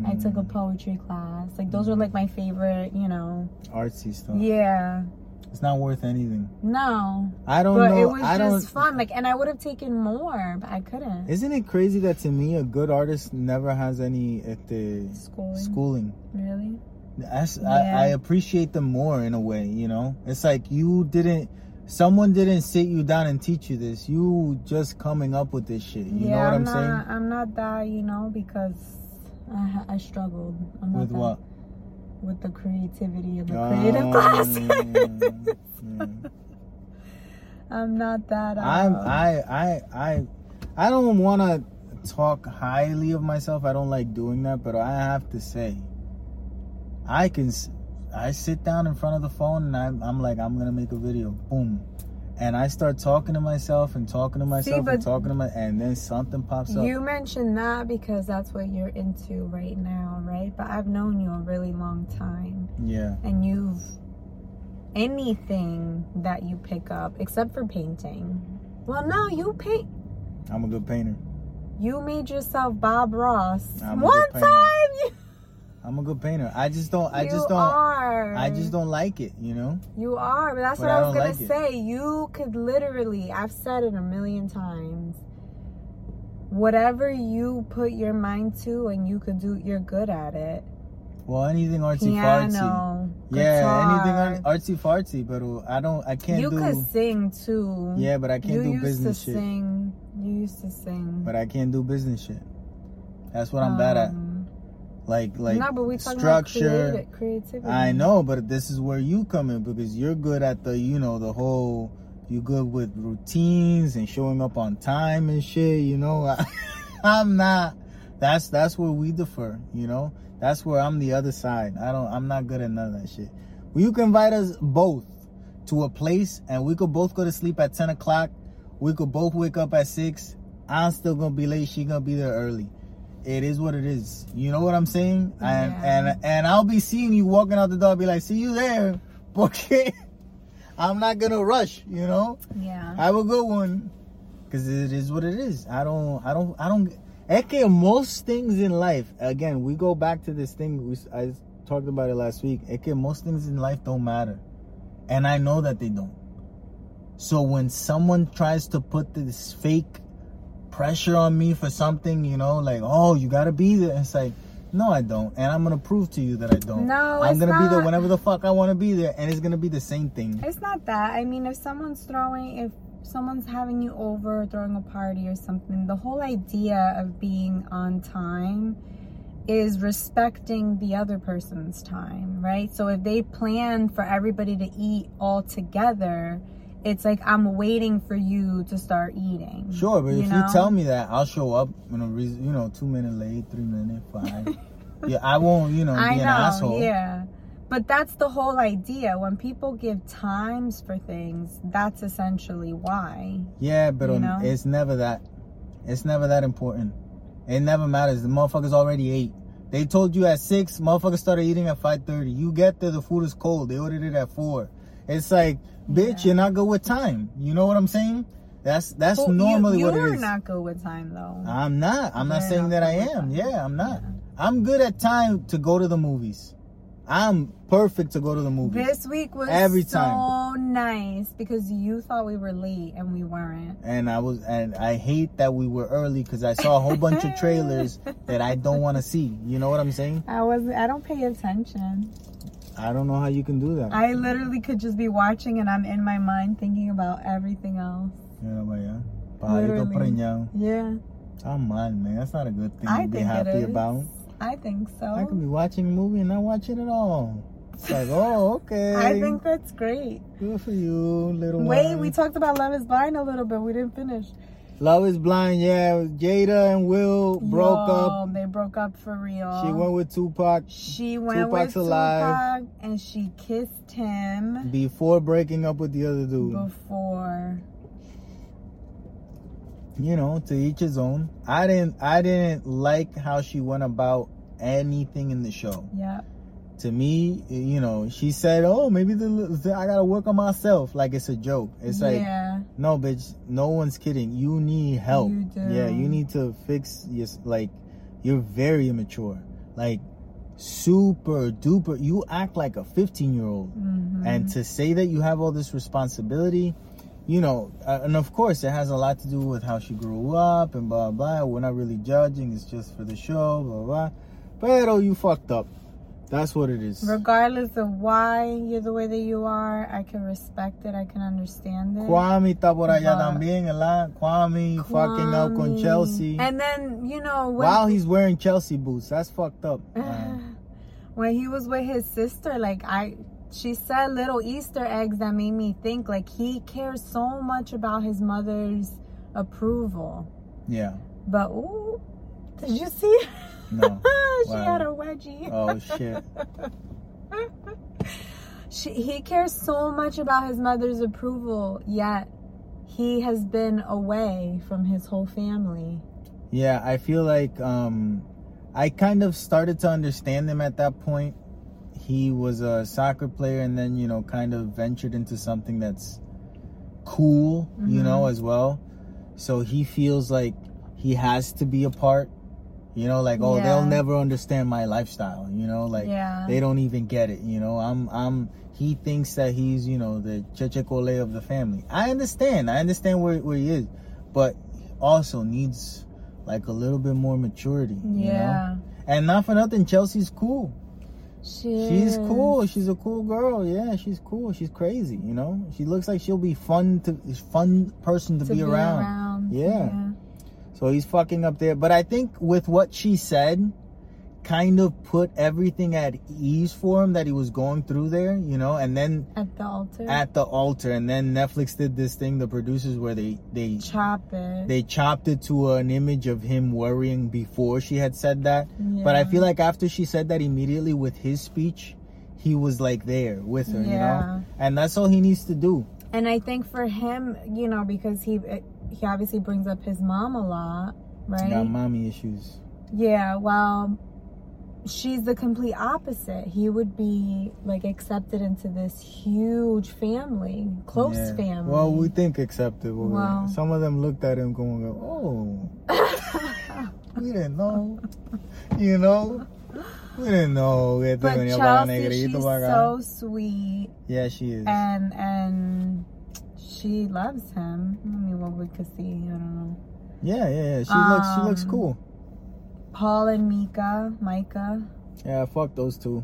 I took a Mm, poetry class. Like those were like my favorite, you know. artsy stuff. Yeah. It's not worth anything. No. I don't But know. it was I just fun. Like and I would have taken more, but I couldn't. Isn't it crazy that to me a good artist never has any at the Schooling. schooling? Really? That's, Yeah. I, I appreciate them more in a way, you know? It's like you didn't, someone didn't sit you down and teach you this. You just coming up with this shit. You know what I'm, not, saying? I'm not that, you know, because I, I struggled. I'm not With that- what? With the creativity of the Oh, creative classes. yeah. I'm not that. I'm, um, I, I, I, I don't want to talk highly of myself. I don't like doing that, but I have to say, I can, I sit down in front of the phone and I'm, I'm like, I'm gonna make a video. Boom. And I start talking to myself and talking to myself and talking to my, and then something pops up. You mentioned that because that's what you're into right now, right? But I've known you a really long time, Yeah. and you've anything that you pick up, except for painting. Well, no, you paint. I'm a good painter. You made yourself Bob Ross. I'm One time you, I'm a good painter. I just don't. I you just don't. are. I just don't like it. You know. You are, but that's But what I was gonna like it. say. You could literally, I've said it a million times. Whatever you put your mind to, and you could do, you're good at it. Well, anything artsy fartsy. Piano, Yeah, anything artsy fartsy. But I don't. I can't you do. could sing too. Yeah, but I can't you do used business to shit. sing. You used to sing. But I can't do business shit. That's what I'm um, bad at. Like like no, but we structure. about creati- creativity. I know, but this is where you come in because you're good at the, you know, the whole. You're good with routines and showing up on time and shit. You know, I, I'm not. That's that's where we differ. You know, that's where I'm the other side. I don't. I'm not good at none of that shit. Well, you can invite us both to a place and we could both go to sleep at ten o'clock. We could both wake up at six. I'm still gonna be late. She gonna be there early. It is what it is. You know what I'm saying? And Yeah. and and I'll be seeing you walking out the door. I'll be like, see you there. Okay. I'm not gonna rush. You know. Yeah. Have a good one. Cause it is what it is. I don't. I don't. I don't. Que most things in life. Again, we go back to this thing. We, I talked about it last week. Que most things in life don't matter, and I know that they don't. So when someone tries to put this fake pressure on me for something, you know, like, oh, you gotta be there. It's like, no, I don't, and I'm gonna prove to you that I don't. No, I'm gonna be there whenever the fuck I want to be there, and it's gonna be the same thing. It's not that. I mean, if someone's throwing, if someone's having you over, throwing a party or something, the whole idea of being on time is respecting the other person's time, right? So if they plan for everybody to eat all together, it's like I'm waiting for you to start eating. Sure, but if know? you tell me that, I'll show up in a reason, you know, two minutes late, three minutes, five. yeah, I won't, you know, be I an know, asshole. yeah. But that's the whole idea. When people give times for things, that's essentially why. Yeah, but You know? it's never that. It's never that important. It never matters. The motherfuckers already ate. They told you at six. Motherfuckers started eating at five thirty. You get there, the food is cold. They ordered it at four. It's like, bitch, Yeah. you're not good with time. You know what I'm saying? That's that's Well, normally you, what you're not good with time though. I'm not. I'm not You're saying not that I am. time. Yeah, I'm not. Yeah. I'm good at time to go to the movies. I'm perfect to go to the movies. This week was Every so time. nice because you thought we were late and we weren't. and I was and I hate that we were early because I saw a whole bunch of trailers that I don't want to see. You know what I'm saying? I was I don't pay attention. I don't know how you can do that. I literally could just be watching and I'm in my mind thinking about everything else. Yeah, but yeah. Pajarito preñado. Yeah, oh, I'm mad, man. That's not a good thing I to be happy about. I think so. I could be watching a movie and not watch it at all. It's like, oh, okay. I think that's great. good for you, little Wait, one. we talked about Love is Blind a little bit. We didn't finish. Love is blind. Yeah, Jada and Will broke up. They broke up for real. She went with Tupac She went Tupac's with alive. Tupac and she kissed him before breaking up with the other dude. before. you know, to each his own. I didn't I didn't like how she went about anything in the show. Yep. To me, you know, she said, "Oh, maybe the, the I gotta work on myself." Like it's a joke. It's like, no, bitch, no one's kidding. You need help. You. Yeah, you need to fix your like. You're very immature. Like super duper. You act like a 15 year old. Mhm. And to say that you have all this responsibility, you know, uh, and of course it has a lot to do with how she grew up and blah blah. We're not really judging; it's just for the show, blah blah. Pero you fucked up. That's what it is. Regardless of why you're the way that you are, I can respect it. I can understand it. Kwame está por allá también, ¿verdad? Kwame, fucking out con Chelsea. And then, you know, when, While he's wearing Chelsea boots, that's fucked up. when he was with his sister, like I, she said little Easter eggs that made me think like he cares so much about his mother's approval. yeah. But ooh, did you see? No. she Wow. had a wedgie. Oh shit. she, he cares so much about his mother's approval, yet he has been away from his whole family. Yeah, I feel like um I kind of started to understand him at that point. He was a soccer player and then, you know, kind of ventured into something that's cool, you Mhm. know, as well. So he feels like he has to be apart. You know, like oh, Yeah. they'll never understand my lifestyle. You know, like Yeah. they don't even get it. You know, I'm I'm. He thinks that he's you know the chechecole of the family. I understand. I understand where where he is, but also needs like a little bit more maturity. You know? Yeah. And not for nothing, Chelsea's cool. She She's is. cool. She's a cool girl. Yeah, she's cool. She's crazy. You know, she looks like she'll be fun to fun person to, to be, around. Yeah. yeah. So he's fucking up there. But I think with what she said, kind of put everything at ease for him that he was going through there. You know, and then At the altar. at the altar, and then Netflix did this thing. The producers where they they Chop it. they chopped it to an image of him worrying before she had said that. But I feel like after she said that immediately with his speech, he was like there with her, you know? And that's all he needs to do. And I think for him, you know, because he he obviously brings up his mom a lot, right? Got mommy issues. Yeah, well, she's the complete opposite. He would be like accepted into this huge family, close Yeah. family. Well, we think acceptable. Wow. Some of them looked at him going, oh, we didn't know. You know? We didn't know. but Chelsea, she's so sweet, Yeah, she is. and and she loves him. I mean, what we could see, I don't know. Yeah, yeah, yeah. She looks she looks Um, cool. Paul and Mika, Micah. Yeah, fuck those two.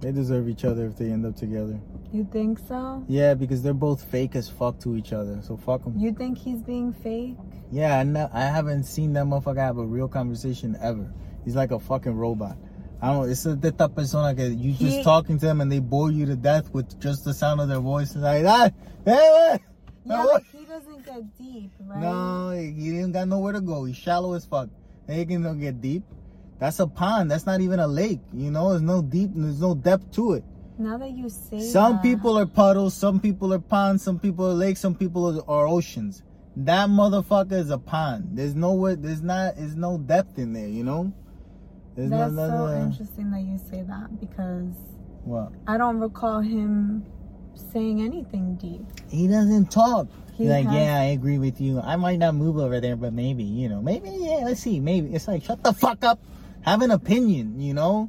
They deserve each other if they end up together. You think so? Yeah, because they're both fake as fuck to each other. So fuck them. You think he's being fake? Yeah, I, know, I haven't seen that motherfucker have a real conversation ever. He's like a fucking robot. I don't. It's a de esta persona que you just He- talking to them and they bore you to death with just the sound of their voice. It's like ah, eh, eh. that. Hey, what? Yeah, what? but he doesn't get deep, right? No, he didn't got nowhere to go. He's shallow as fuck. He can get deep. That's a pond. That's not even a lake. You know, there's no deep. There's no depth to it. Now that you say Some that, people are puddles, some people are ponds, some people are lakes, some people are, are oceans. That motherfucker is a pond. There's nowhere. There's not. There's no depth in there. You know. There's That's no, so no- uh, interesting that you say that because What? I don't recall him saying anything deep. He doesn't talk. He He's like, has- yeah, I agree with you. I might not move over there, but maybe, you know, maybe, yeah, let's see, maybe. It's like, shut the fuck up. Have an opinion, you know?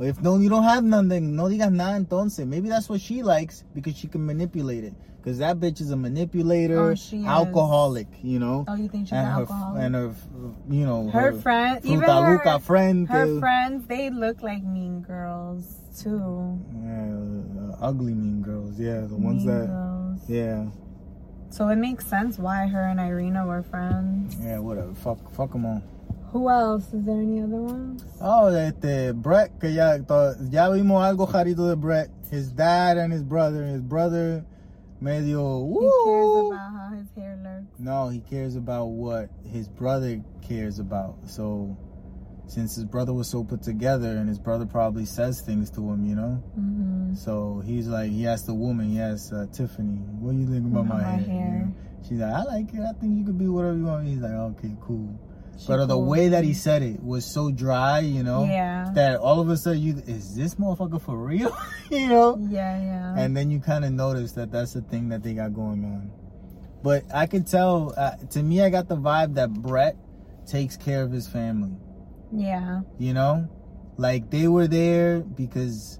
If no, you don't have none, then no digas nada entonces. Maybe that's what she likes because she can manipulate it. Because that bitch is a manipulator, Oh, she is. alcoholic, you know? Oh, you think she's and an her, alcoholic? and her, you know, her friend, even her, luca friend, her friends, they look like mean girls too. yeah, uh, ugly mean girls, yeah, the ones that, girls. yeah, So it makes sense why her and Irina were friends. yeah, whatever, fuck, fuck them all. Who else? Is there any other ones? Oh, este, Brett, que ya, ya vimos algo jarito de Brett. His dad and his brother. His brother, medio, He cares about how his hair looks. No, he cares about what his brother cares about. So, since his brother was so put together and his brother probably says things to him, you know? Mm-hmm. So, he's like, he asked the woman, he asked uh, Tiffany, what do you think about About my, my hair? hair. You know? She's like, I like it. I think you could be whatever you want. He's like, okay, cool. But the way that he said it was so dry, you know? Yeah. that all of a sudden you is this motherfucker for real you know Yeah, yeah. and then you kind of notice that that's the thing that they got going on but i could tell uh, to me i got the vibe that brett takes care of his family yeah. you know like they were there because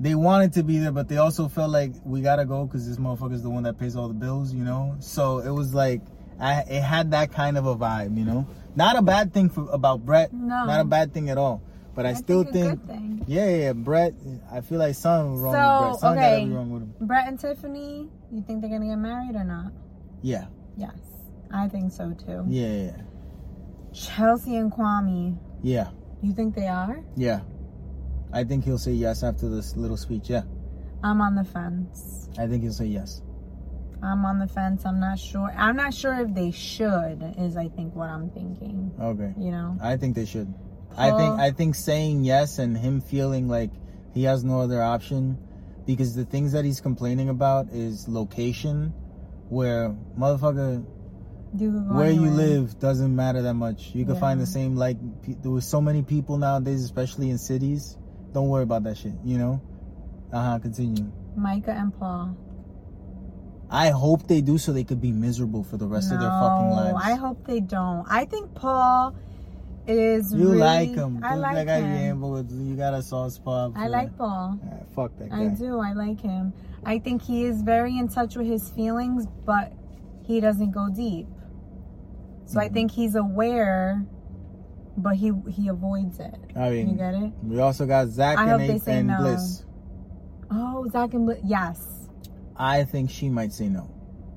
they wanted to be there but they also felt like we gotta go because this motherfucker's the one that pays all the bills you know so it was like I, it had that kind of a vibe you know not a bad thing for about brett No. not a bad thing at all but i, I still think, think yeah, yeah, Brett. I feel like something wrong So, with Brett. Something gotta okay. be wrong with him. Brett and Tiffany, you think they're gonna get married or not? Yeah, Yes, I think so too. yeah, yeah, Chelsea and Kwame, yeah, you think they are? yeah. I think he'll say yes after this little speech. Yeah, I'm on the fence. I think he'll say yes. I'm on the fence. I'm not sure. I'm not sure if they should. Is I think what I'm thinking. Okay, You know. I think they should. I think I think saying yes and him feeling like he has no other option, because the things that he's complaining about is location, where motherfucker You could go where you live doesn't matter that much. You can Yeah. find the same like there was so many people nowadays, especially in cities. Don't worry about that shit. You know. Uh huh. Continue. Micah and Paul. I hope they do so they could be miserable for the rest of their fucking No, lives. I hope they don't. I think Paul is. you really, like him. I like caes him. but you got a soft spot. I like Paul. Fuck that guy. I do. I like him. I think he is very in touch with his feelings, but he doesn't go deep. So I Mhm. think he's aware, but he he avoids it. I mean, You get it? we also got Zach I and, hope they say and no. Bliss. Oh, Zach and Bliss. yes. I think she might say no.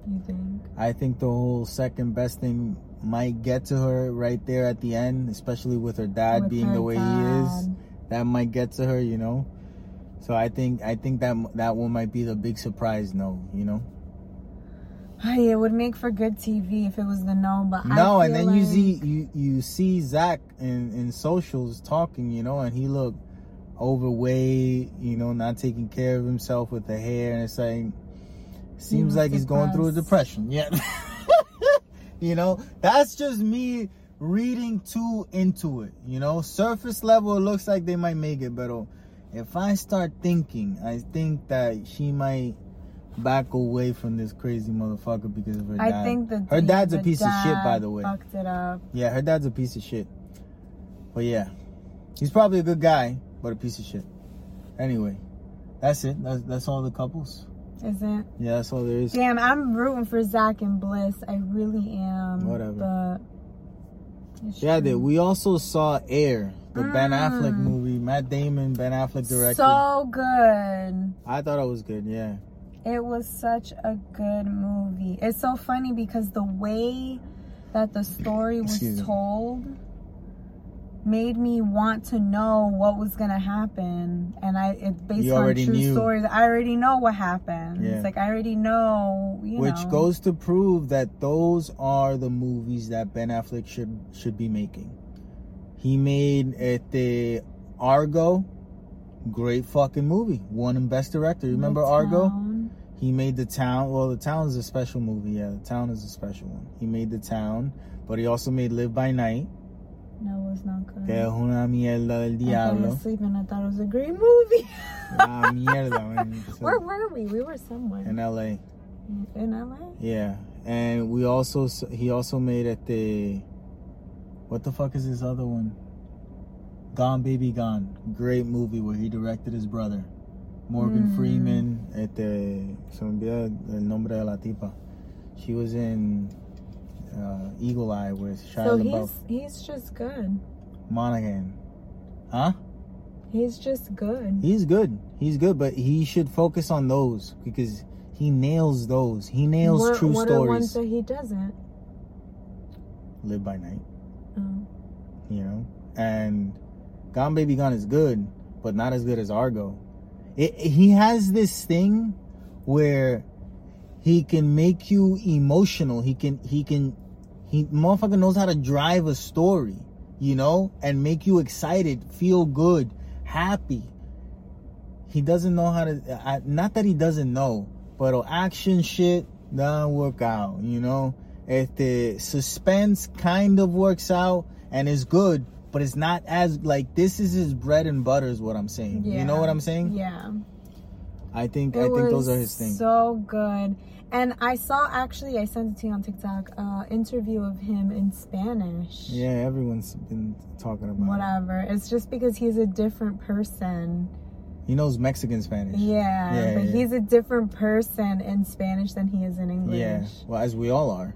You think? I think the whole second best thing might get to her right there at the end, especially with her dad With being her the way he is. That might get to her, you know. So I think I think that that one might be the big surprise. No, you know. It would make for good TV if it was the no, but No, and then you see you you see Zach in in socials talking, you know, and he looked overweight, you know, not taking care of himself with the hair, and it's like seems like he's going through a depression. Yeah, you know, that's just me reading too into it. You know, surface level, it looks like they might make it, but oh, if I start thinking, I think that she might back away from this crazy motherfucker because of her I dad. think that her the- dad's a the piece of shit, by the way. Fucked it up. Yeah, her dad's a piece of shit. But yeah, he's probably a good guy, but a piece of shit. Anyway, that's it. That's that's all the couples. Is it? Yeah, that's all there is. Damn, I'm rooting for Zach and Bliss. I really am. Whatever. But Yeah, dude, we also saw Air, the Ben Affleck Mm. movie. Matt Damon, Ben Affleck directed. So good. I thought it was good. Yeah, It was such a good movie. It's so funny because the way that the story was Excuse me. Made me want to know what was gonna happen, and I it's based You on true knew. stories. I already know what happened. Yeah. It's like I already know, you which know. goes to prove that those are the movies that Ben Affleck should should be making. He made the Argo, great fucking movie. Won him Best Director. You remember Argo? He made the town. Well, the town is a special movie. Yeah, the town is a special one. He made the town, but he also made Live by Night, No, it was not good. que es una mierda del I diablo. asleep and I thought it was a great movie. La mierda, man. So, Where were we? We were somewhere in L.A. in LA. Yeah, and we also he also made at the what the fuck is this other one? Gone Baby Gone, great movie where he directed his brother, Morgan Mm. Freeman. Este se me olvida el nombre de la tipa. She was in uh, Eagle Eye with Shia So LaBeouf. he's he's just good. Monaghan, huh? He's just good. He's good. He's good, but he should focus on those because he nails those. He nails what, true what are ones stories. that he doesn't? Live by night. Oh. you know. And Gone Baby Gone is good, but not as good as Argo. It, he has this thing where he can make you emotional. He can he can he motherfucker knows how to drive a story, you know, and make you excited, feel good, happy. He doesn't know how to I, not that he doesn't know, but action shit doesn't work out, you know. If the suspense kind of works out and is good, but it's not as like this is his bread and butter is what I'm saying. You know what I'm saying? Yeah. I think It I think those are his things. So good. And I saw actually I sent it to you on TikTok, uh interview of him in Spanish. Yeah, everyone's been talking about. it. Whatever. It's just because he's a different person. He knows Mexican Spanish. Yeah. Yeah, but yeah. he's a different person in Spanish than he is in English. Yeah. Well, as we all are.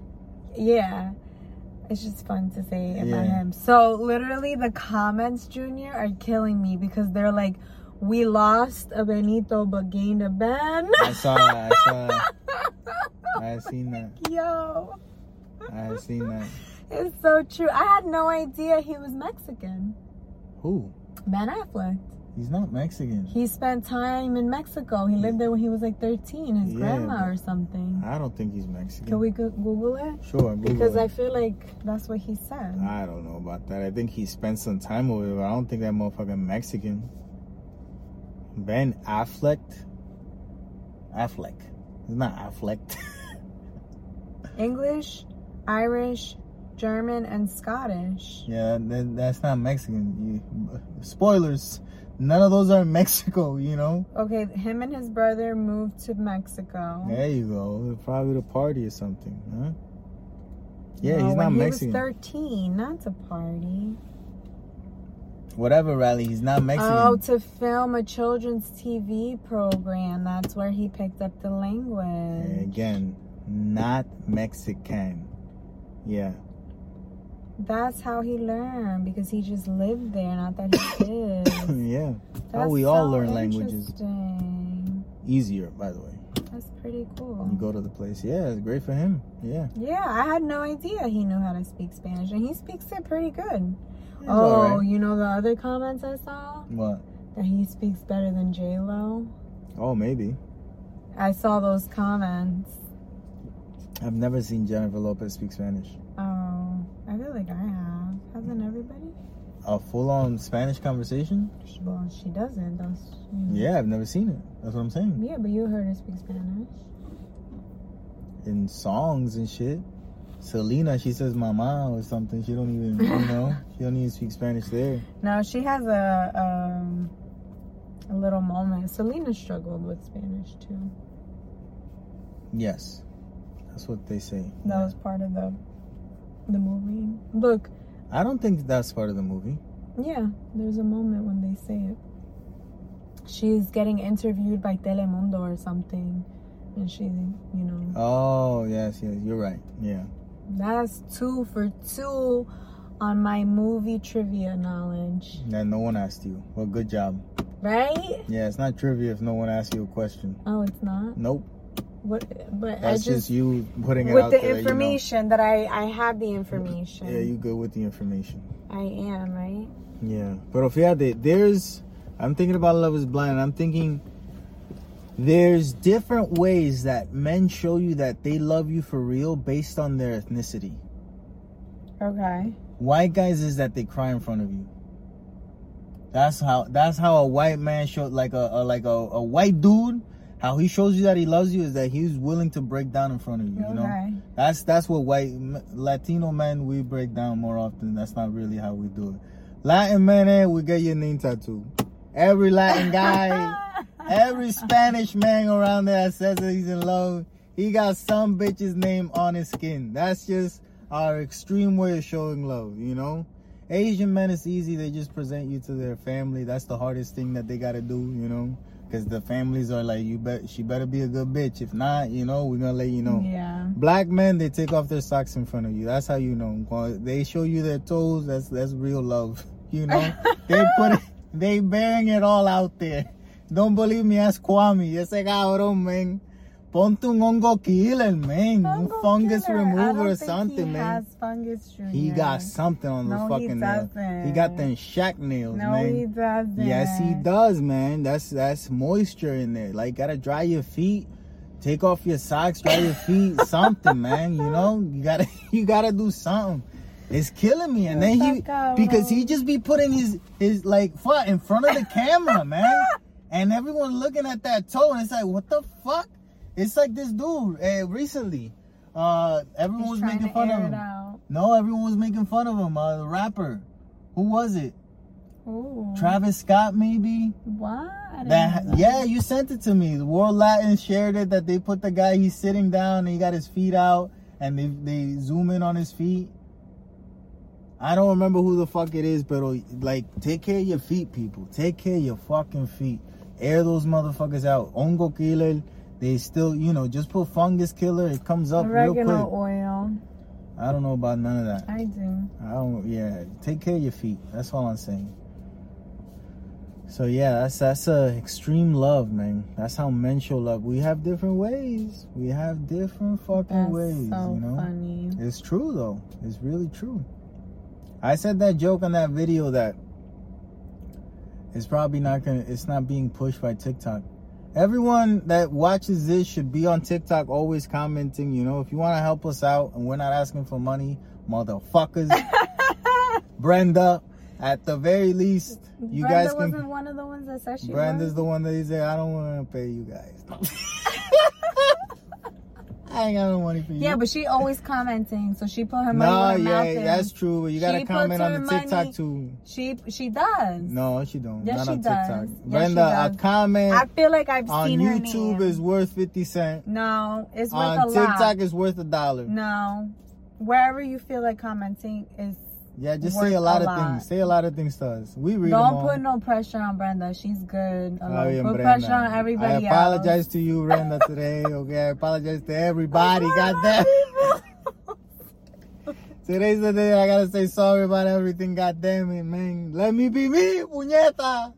Yeah. It's just fun to say about Yeah. him. So literally the comments, Junior, are killing me because they're like, we lost a Benito but gained a Ben. I saw that. I saw that. I had seen that. Yo. I had seen that. It's so true. I had no idea he was Mexican. Who? Ben Affleck. He's not Mexican. He spent time in Mexico. He lived there when he was like 13, his Yeah, grandma or something. I don't think he's Mexican. Can we go- Google it? Sure. Google Because it. I feel like that's what he said. I don't know about that. I think he spent some time over there, but I don't think that motherfucker Mexican. Ben Affleck. Affleck. It's not Affleck. English, Irish, German, and Scottish. yeah, that, that's not Mexican. You, spoilers. None of those are in Mexico, you know? Okay, him and his brother moved to Mexico. There you go. Probably the party or something, huh? Yeah, No, he's not Mexican. He was 13, not to party. Whatever, Rally, he's not Mexican. Oh, to film a children's TV program. That's where he picked up the language. Again, not Mexican. Yeah. That's how he learned because he just lived there, not that he did. yeah. Oh, that's we all so learn languages. Easier, by the way. That's pretty cool. You go to the place. Yeah, it's great for him. Yeah. Yeah, I had no idea he knew how to speak Spanish, and he speaks it pretty good. Oh, alright. you know the other comments I saw What? that he speaks better than J Lo. Oh, maybe. I saw those comments. I've never seen Jennifer Lopez speak Spanish. Oh, I feel like I have. Hasn't everybody? A full on Spanish conversation? She- Well, she doesn't. That's you know. Yeah, I've never seen it. That's what I'm saying. Yeah, but you heard her speak Spanish. In songs and shit. Selena, she says mama or something. She don't even, you know, she don't even speak Spanish there. No, she has a um a little moment. Selena struggled with Spanish too. Yes. That's what they say. That was part of the the movie. Look, I don't think that's part of the movie. yeah, there's a moment when they say it. She's getting interviewed by Telemundo or something, and she, you know, Oh, yes, yes. You're right. Yeah. That's two for two on my movie trivia knowledge, That no one asked you. Well, good job. right? Yeah, it's not trivia if no one asks you a question. Oh, it's not. Nope. What? But That's I just, just, you putting it with out the there. that you know. information that I I have the information. Yeah, you good with the information. I am right. Yeah. Pero fíjate, there's I'm thinking about Love is Blind. I'm thinking there's different ways that men show you that they love you for real based on their ethnicity. Okay. White guys is that they cry in front of you. That's how that's how a white man show like a, a like a, a white dude how he shows you that he loves you is that he's willing to break down in front of you, you know? Okay. That's that's what white Latino men we break down more often. That's not really how we do it. Latin men, eh, we get your name tattooed. Every Latin guy, every Spanish man around there that says that he's in love, he got some bitch's name on his skin. That's just our extreme way of showing love, you know. Asian men, it's easy. They just present you to their family. That's the hardest thing that they gotta do, you know, because the families are like, you bet she better be a good bitch. If not, you know, we're gonna let you know. Yeah. Black men, they take off their socks in front of you. That's how you know. They show you their toes. That's that's real love. You know, they put it, they bearing it all out there. Don't believe me? Ask Kwame. Ese cabrón, man. Ponte un hongo killer, man. Un fungus killer. Remover or something, he man. Fungus junior. He got something on those No, he fucking nails. doesn't. He got them shack nails, No, man. he doesn't. Yes, he does, man. That's that's moisture in there. Like, gotta dry your feet. Take off your socks, dry your feet, something, man. You know, you gotta you gotta do something. It's killing me. And then he because he just be putting his his like foot in front of the camera, man. And everyone's looking at that toe, and it's like, what the fuck? It's like this dude uh, recently. Uh, everyone He's was making fun of him. No, everyone was making fun of him. Uh, the rapper, who was it? Ooh. Travis Scott, maybe. What? That know that. yeah, you sent it to me. The World Latin shared it that they put the guy he's sitting down and he got his feet out and they they zoom in on his feet. I don't remember who the fuck it is, but like take care of your feet, people. Take care of your fucking feet. Air those motherfuckers out. Hongo killer. They still, you know, just put fungus killer. It comes up real Oregano quick. oil. I don't know about none of that. I do. I don't. Yeah, take care of your feet. That's all I'm saying. So yeah, that's that's a extreme love, man. That's how men show love. We have different ways. We have different fucking That's ways. so you know, funny. it's true though. It's really true. I said that joke on that video that it's probably not gonna. It's not being pushed by TikTok. Everyone that watches this should be on TikTok, always commenting. You know, if you want to help us out, and we're not asking for money, motherfuckers. Brenda, at the very least, you Brenda guys wasn't can. one of the ones that said she Brenda's was. the one that he said, I don't want to pay you guys. I ain't got no money for you. Yeah, but she always commenting, so she put her money no, her yeah, that's true. But you gotta She comment on the TikTok too. She she does. No, she don't. Yes, Not she on does. TikTok. Yes, Brenda, a comment I feel like I've on seen her YouTube is worth fifty cent. no, it's worth On a TikTok lot. is worth a dollar. No, wherever you feel like commenting is. Yeah, just say a lot a of lot. things. Say a lot of things to us. We read Don't put no pressure on Brenda. She's good. Oh, Alone. Put Brenda. pressure on everybody I else. apologize to you, Brenda, today. Okay, I apologize to everybody. Goddamn. Today's the day I gotta say sorry about everything. God damn it, man. Let me be me, puñeta.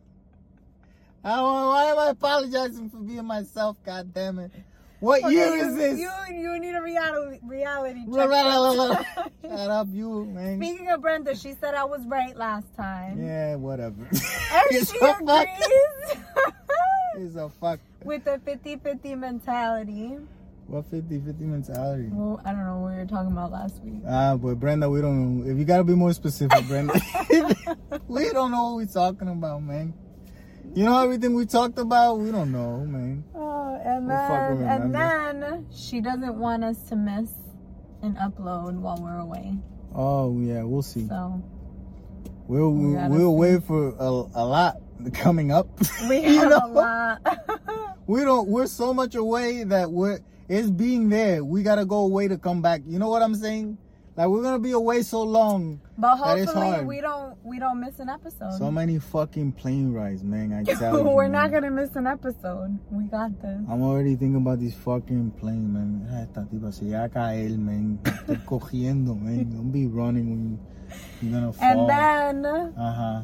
I why am I apologizing for being myself? God damn it. What Okay, year is this? You you need a reality reality check. Shut up, you, man. Speaking of Brenda, she said I was right last time. Yeah, whatever. And It's she a fuck. agrees It's a fuck. with the 50-50 mentality. What 50 50 mentality? Well, I don't know what we were talking about last week. Ah, but Brenda, we don't know. If you gotta be more specific, Brenda, we don't know what we're talking about, man. You know everything we talked about? We don't know, man. Oh, and We'll then and then she doesn't want us to miss an upload while we're away. Oh yeah, we'll see. So We'll We we'll, see. wait for a, a lot coming up. we have know? a lot. We don't. We're so much away that we're it's being there. We gotta go away to come back. You know what I'm saying? Like we're gonna be away so long. but hopefully we don't we don't miss an episode. So many fucking plane rides, man. I tell you. we're not man. gonna miss an episode. We got this. I'm already thinking about this fucking plane, man. Mira, Esta tipa se va a caer, man. Estoy cogiendo, man. Don't be running when you're gonna fall. And then uh-huh.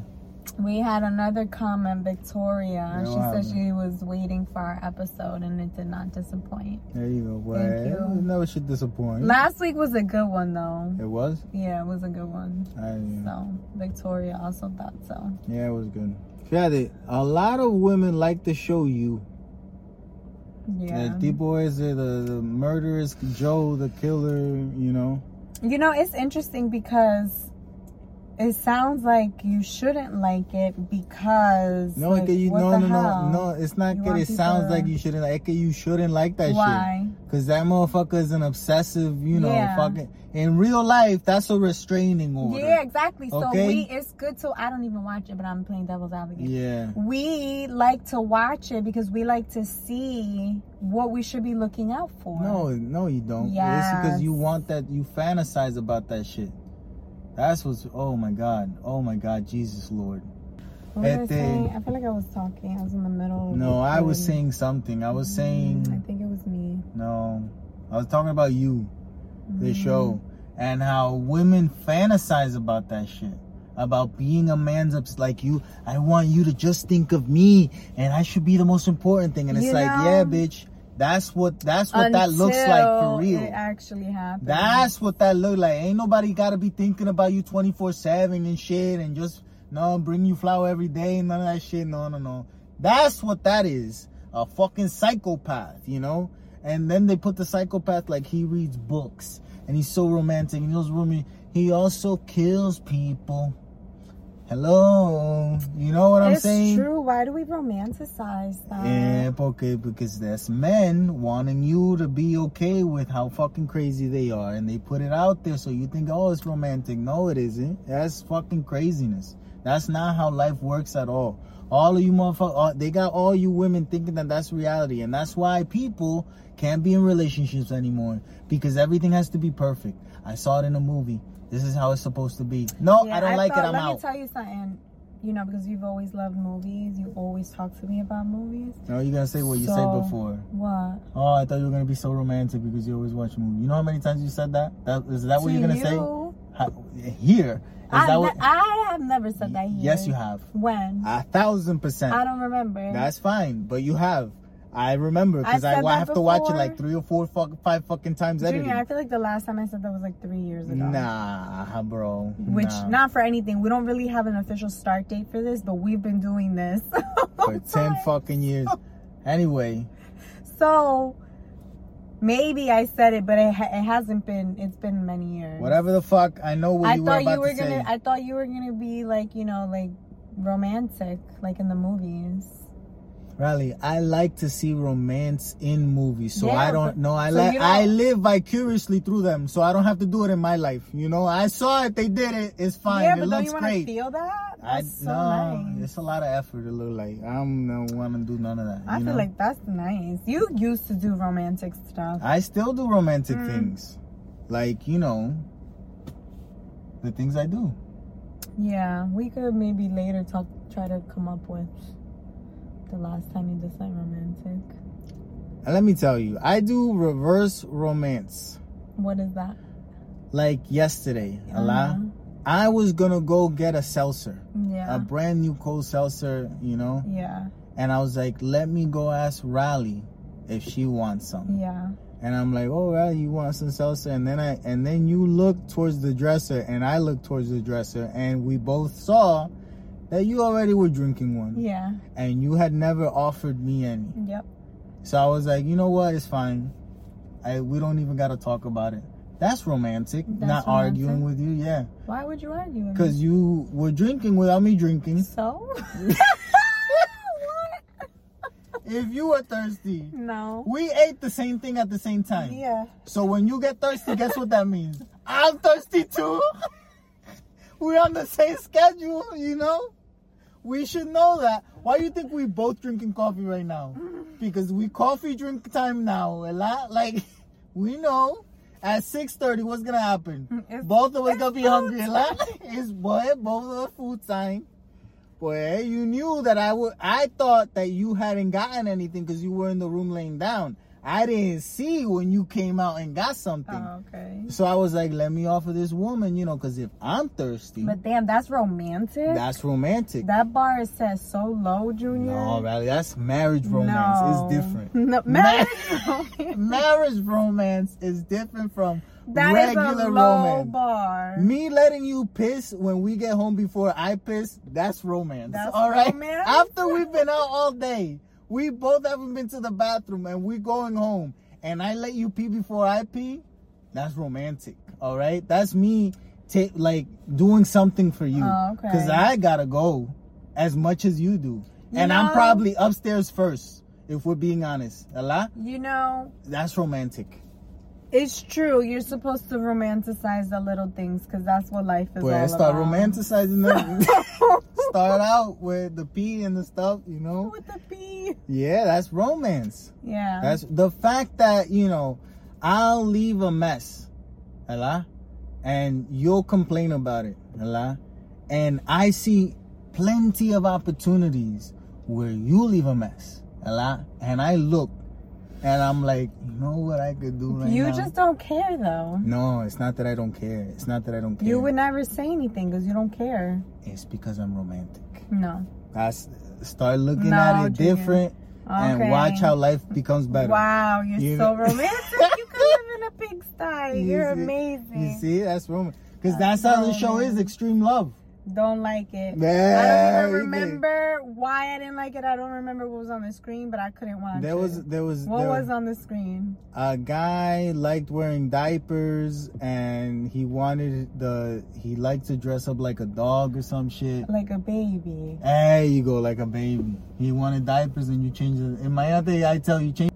We had another comment, Victoria. Yeah, she said happened? she was waiting for our episode and it did not disappoint. There you go. Boy. Thank you. It never should disappoint. Last week was a good one though. it was? Yeah, it was a good one. I, So Victoria also thought so. yeah, it was good. Fíjate, a lot of women like to show you. Yeah. El tipo is the, the murderous Joe, the killer, you know. You know, it's interesting because it sounds like you shouldn't like it because No, like, you, what no, the no, hell? no, no. It's not You that it sounds people like you shouldn't like. Que you shouldn't like that shit. Why? Cause that motherfucker is an obsessive, you know, Yeah. fucking. In real life, that's a restraining order. Yeah, exactly. So Okay. we it's good to I don't even watch it, but I'm playing devil's advocate. Yeah. We like to watch it because we like to see what we should be looking out for. No, no, you don't. It's because you want that. You fantasize about that shit. That's what's. Oh my god. Oh my god. Jesus Lord. What I saying? I feel like I was talking. I was in the middle. of No, I was saying something. I was Mm, I saying think it was me. no. I was talking about you, the Mm. show, and how women fantasize about that shit. About being a man's ups like you. I want you to just think of me, and I should be the most important thing. And it's You like, know, yeah, bitch. That's what. That's what that looks like for real. It actually happened. That's what that look like. Ain't nobody gotta be thinking about you 24 7 and shit and just no bring you flower every day, and none of that shit. No, no, no. That's what that is. A fucking psychopath, you know? And then they put the psychopath like he reads books and he's so romantic and he knows Rumi. He also kills people. Hello. You know what I'm saying? it's true. Why do we romanticize that? Yeah, porque because there's men wanting you to be okay with how fucking crazy they are, and they put it out there so you think, oh, it's romantic. No, it isn't. That's fucking craziness. That's not how life works at all. All of you motherfuckers, uh, they got all you women thinking that that's reality, and that's why people can't be in relationships anymore because everything has to be perfect. I saw it in a movie. This is how it's supposed to be. No, Yeah, I don't like thought- it. I'm let out. me tell you something. You know, because you've always loved movies, you always talk to me about movies. no, you're gonna say what you So- said before. What? Oh, I thought you were gonna be so romantic because you always watch movies. You know how many times you said that? That is that what To you're gonna say? you, How, here. I, what? I have never said that here. Yes, you have. When? A thousand percent. I don't remember. That's fine, but you have. I remember because I I, have to watch it like three or four, fuck, five fucking times editing. Junior, I feel like the last time I said that was like three years ago. Nah, bro. Which, nah. not for anything. We don't really have an official start date for this, but we've been doing this for ten fucking years. Anyway, So maybe I said it, but it, ha- it hasn't been. It's been many years. whatever the fuck, I know what I you were thought about you were to gonna. say. I thought you were gonna be like you know like romantic, like in the movies. Riley, I like to see romance in movies, so Yeah, I don't know. I so like I live vicariously through them, so I don't have to do it in my life. You know, I saw it, they did it. It's fine. yeah, it but don't you great. feel that? I That's so no, nice. it's a lot of effort. It look like I don't want to do none of that. I feel know? like that's nice. You used to do romantic stuff. I still do romantic Mm. things, like you know, the things I do. Yeah, we could maybe later talk, try to come up with the last time you did something romantic. Let me tell you, I do reverse romance. What is that? Like yesterday, a. Uh-huh. I was gonna go get a seltzer, Yeah. a brand new cold seltzer, you know, yeah. and I was like, let me go ask Riley if she wants some. Yeah. And I'm like, oh, Riley, you want some seltzer? And then I, and then you look towards the dresser, and I look towards the dresser, and we both saw that you already were drinking one, Yeah. and you had never offered me any. Yep. So I was like, you know what? It's fine. I we don't even gotta talk about it. That's romantic. That's not romantic? arguing with you, yeah. Why would you argue? with me? Because you were drinking without me drinking. So? If you were thirsty, No. we ate the same thing at the same time. Yeah. So when you get thirsty, guess what that means? I'm thirsty too. We're on the same schedule, you know? We should know that. Why do you think we both drinking coffee right now? Because we coffee drink time now. A lot like we know at 6:30 what's gonna happen. It's- both of us gonna be hungry. A lot. It's boy, both of us food time. Boy, you knew that I would. I thought that you hadn't gotten anything because you were in the room laying down. I didn't see when you came out and got something. Oh, okay. So I was like, let me offer this woman, you know, because if I'm thirsty, But damn, that's romantic. that's romantic. that bar is set so low, Junior. no, Riley, that's marriage romance. No. It's different. No, marriage romance. marriage romance is different from That is regular a low romance. bar. Me letting you piss when we get home before I piss, that's romance. That's all right. romance? After we've been out all day, we both haven't been to the bathroom and we're going home, and I let you pee before I pee, that's romantic. All right. That's me, ta- like doing something for you. Oh, okay. Cause I gotta go, as much as you do, You and I'm probably upstairs first. If we're being honest, a lot. You know, That's romantic. It's true. You're supposed to romanticize the little things because that's what life is Boy, all start about. romanticizing them. start out with the pee and the stuff, you know. With the P. Yeah, that's romance. Yeah. That's the fact that you know I'll leave a mess, hello, and you'll complain about it, hello, and I see plenty of opportunities where you leave a mess, hello, and I look, and I'm like, you know what I could do right you now? just don't care though. no, it's not that I don't care. It's not that I don't care. You would never say anything because you don't care. It's because I'm romantic. No. That's start looking No, at it Junior. different and watch how life becomes better. Wow, you're You so romantic. you could live in a pigsty. You You're see- amazing. You see, that's romantic. Because That's that's how the show is extreme love. Don't like it. I don't even remember why I didn't like it. I don't remember what was on the screen, but I couldn't watch There it. was there was what there, was on the screen? a guy liked wearing diapers and he wanted the he liked to dress up like a dog or some shit. Like a baby. There you go, like a baby. He wanted diapers and you change it. In my other, day, I tell you change.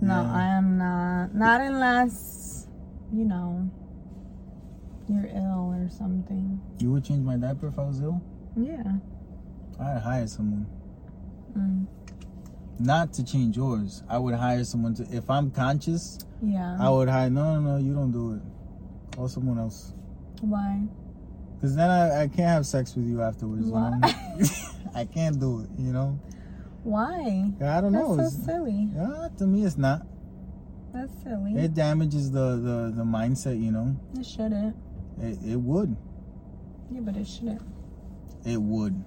No, Yeah. I am not. Not unless, you know, you're ill or something. You would change my diaper if I was ill. Yeah. I'd hire someone. Mm. Not to change yours. I would hire someone to. If I'm conscious, Yeah. I would hire. No, no, no. You don't do it. Call someone else. Why? Cause then I, I can't have sex with you afterwards. You know? Why? I can't do it. You know. Why? I don't know. That's so It's- silly. yeah, to me, it's not. That's silly. It damages the the, the mindset. You know. It shouldn't. It, it would. Yeah, but it shouldn't. It would.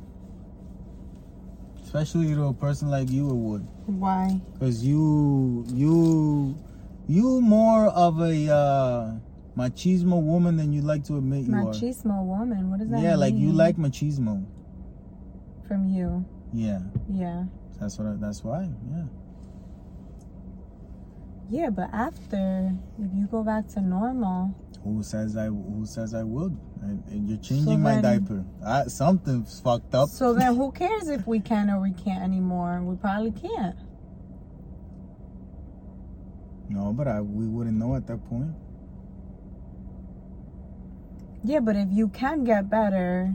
Especially to a person like you, it would. Why? Cause you you you more of a uh, machismo woman than you'd like to admit you Machismo woman. What does are. that Yeah, mean? like you like machismo. From you. Yeah, Yeah. that's what. I, that's why. Yeah. Yeah, but after, if you go back to normal, Who says I? Who says I would? And, and you're changing So my then- diaper. I, something's fucked up. So then who cares if we can or we can't anymore? We probably can't. no, but I we wouldn't know at that point. Yeah, but if you can get better,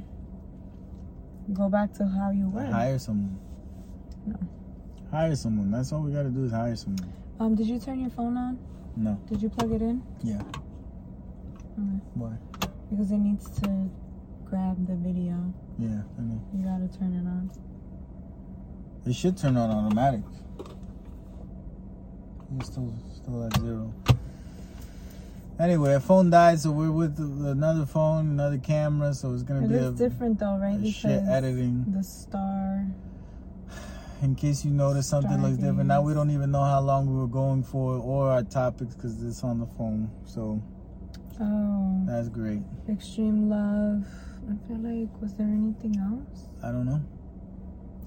go back to how you were. Hire someone. No. Hire someone. That's all we gotta do is hire someone. Um, did you turn your phone on? No. Did you plug it in? Yeah. Okay. Why? Because it needs to grab the video. Yeah, I know. You gotta turn it on. It should turn on automatic. It's still still at zero. Anyway, a phone died, so we're with another phone, another camera, so it's gonna It be a, different though, right? a shit editing. the star. In case you notice something looks different. Now we don't even know how long we were going for or our topics because it's on the phone. So Oh, that's great. extreme love. I feel like was there anything else? I don't know.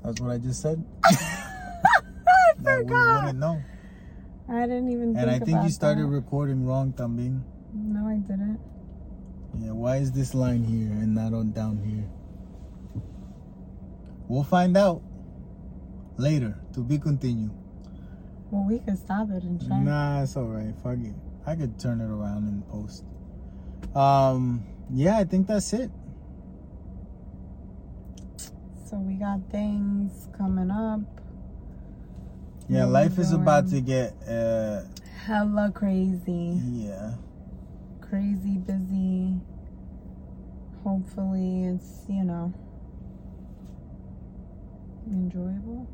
That's what I just said. I That we forgot. wouldn't know. I didn't even. And I think you started that. recording wrong, Tambing. No, I didn't. Yeah, why is this line here and not on down here? We'll find out later. To be continued. Well, we could stop it and check. Nah, it's all right. Fuck it. I could turn it around and post. Um, yeah, I think that's it. So we got things coming up. Yeah, we life is about to get uh Hella crazy. yeah. Crazy busy. Hopefully, it's, you know, enjoyable.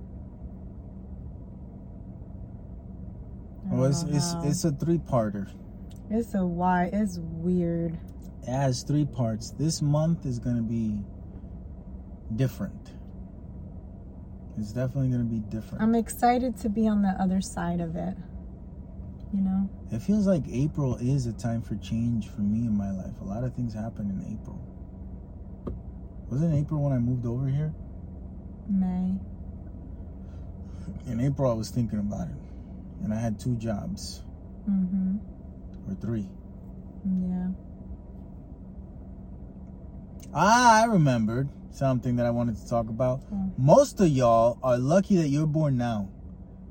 Well, it's it's it's a three parter. It's a why. It's weird. It has three parts. This month is gonna be different. It's definitely gonna be different. I'm excited to be on the other side of it. You know? It feels like April is a time for change for me in my life. A lot of things happen in April. Wasn't April when I moved over here? May. In April, I was thinking about it, and I had two jobs Mm-hmm. Or three. Yeah. Ah, I remembered something that I wanted to talk about. Hmm. Most of y'all are lucky that you're born now.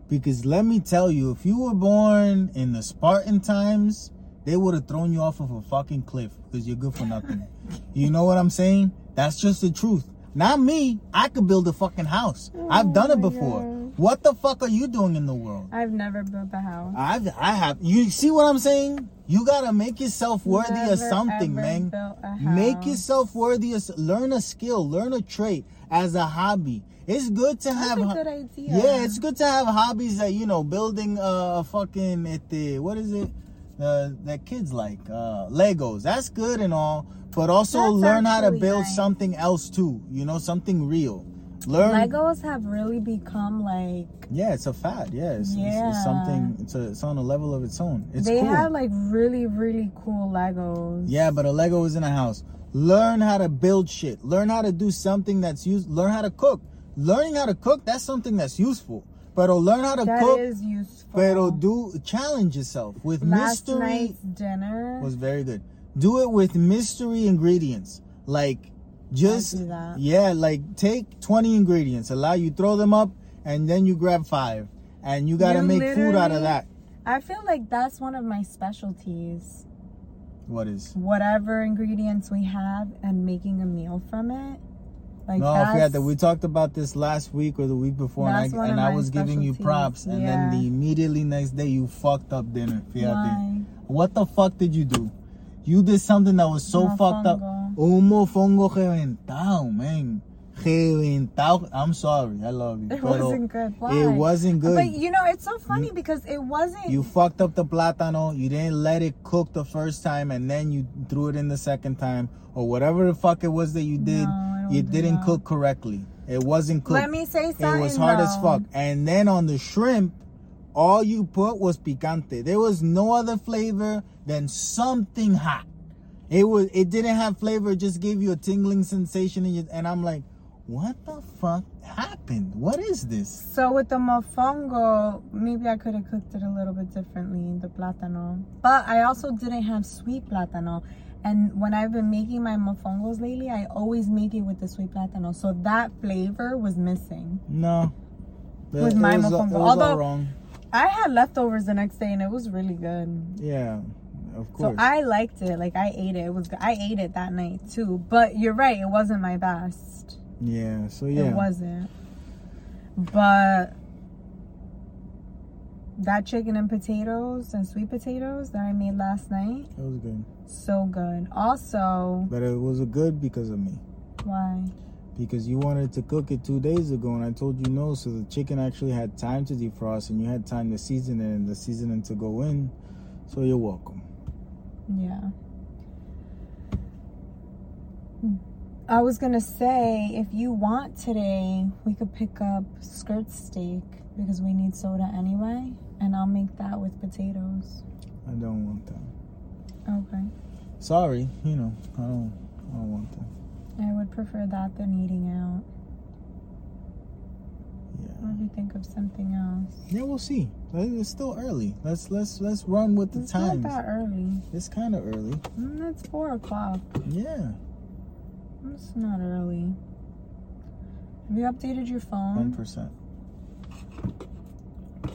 Because let me tell you, if you were born in the Spartan times, they would have thrown you off of a fucking cliff because you're good for nothing. you know what I'm saying? That's just the truth. Not me. I could build a fucking house. I've done it before. God. What the fuck are you doing in the world? I've never built a house. I've I have you see what I'm saying? You gotta make yourself worthy Never, of something, ever man. built a Make yourself worthy of learn a skill, learn a trait as a hobby. It's good to That's have a good idea. Yeah, it's good to have hobbies that you know, building a fucking at the what is it? Uh, that kids like uh, Legos. That's good and all, but also That's learn how to build nice. something else too. You know, something real. Learn. Legos have really become like Yeah, it's a fad. Yeah, it's, Yeah. it's something. It's a, it's on a level of its own. It's they cool. have like really really cool Legos. Yeah, but a Lego is in a house. Learn how to build shit. Learn how to do something that's used. Learn how to cook. Learning how to cook, that's something that's useful. But learn how to That cook. is useful. Pero do challenge yourself with Last mystery night's dinner. was very good. Do it with mystery ingredients. Like just yeah, like take 20 ingredients, allow you throw them up and then you grab 5 and you got to make food out of that. I feel like that's one of my specialties. What is? Whatever ingredients we have and making a meal from it. Like no, I forgot that we talked about this last week or the week before, and I, and I was giving you props, and then the immediately next day you fucked up dinner. Fíjate. What the fuck did you do? You did something that was so fucked up. Un mofongo reventado, man. Reventado. I'm sorry, I love you. It pero wasn't good. Why? It wasn't good. But you know, it's so funny because it wasn't. You fucked up the plátano. You didn't let it cook the first time, and then you threw it in the second time, or whatever the fuck it was that you did. No, you didn't that. cook correctly. It wasn't cooked. Let me say something. It was hard as fuck. And then on the shrimp, all you put was picante. There was no other flavor than something hot. It was. It didn't have flavor. It just gave you a tingling sensation, your, and I'm like, what the fuck happened? What is this? So with the mofongo, maybe I could have cooked it a little bit differently, the plátano. But I also didn't have sweet plátano. And when I've been making my mofongos lately, I always make it with the sweet plátano. So that flavor was missing. No. With It my mofongo. it was all Although- wrong. I had leftovers the next day and it was really good. Yeah, of So. I liked it. Like I ate it. It was. I ate it that night too. But you're right, it wasn't my best. yeah, so yeah. It wasn't. But that chicken and potatoes and sweet potatoes that I made last night, It was good. so good. Also, But it was a good because of me. why? Because you wanted to cook it two days ago and I told you no, so the chicken actually had time to defrost and you had time to season it and the seasoning to go in. So you're welcome. Yeah. I was gonna say, if you want today, we could pick up skirt steak because we need soda anyway, and I'll make that with potatoes. I don't want that. Okay. Sorry, you know, I don't I don't want that. I would prefer that than eating out. If you think of something else? Yeah, we'll see. It's still early. Let's let's let's run with the times. It's times. not that early. It's kind of early. Mm, it's four o'clock. Yeah, It's not early. Have you updated your one phone? percent.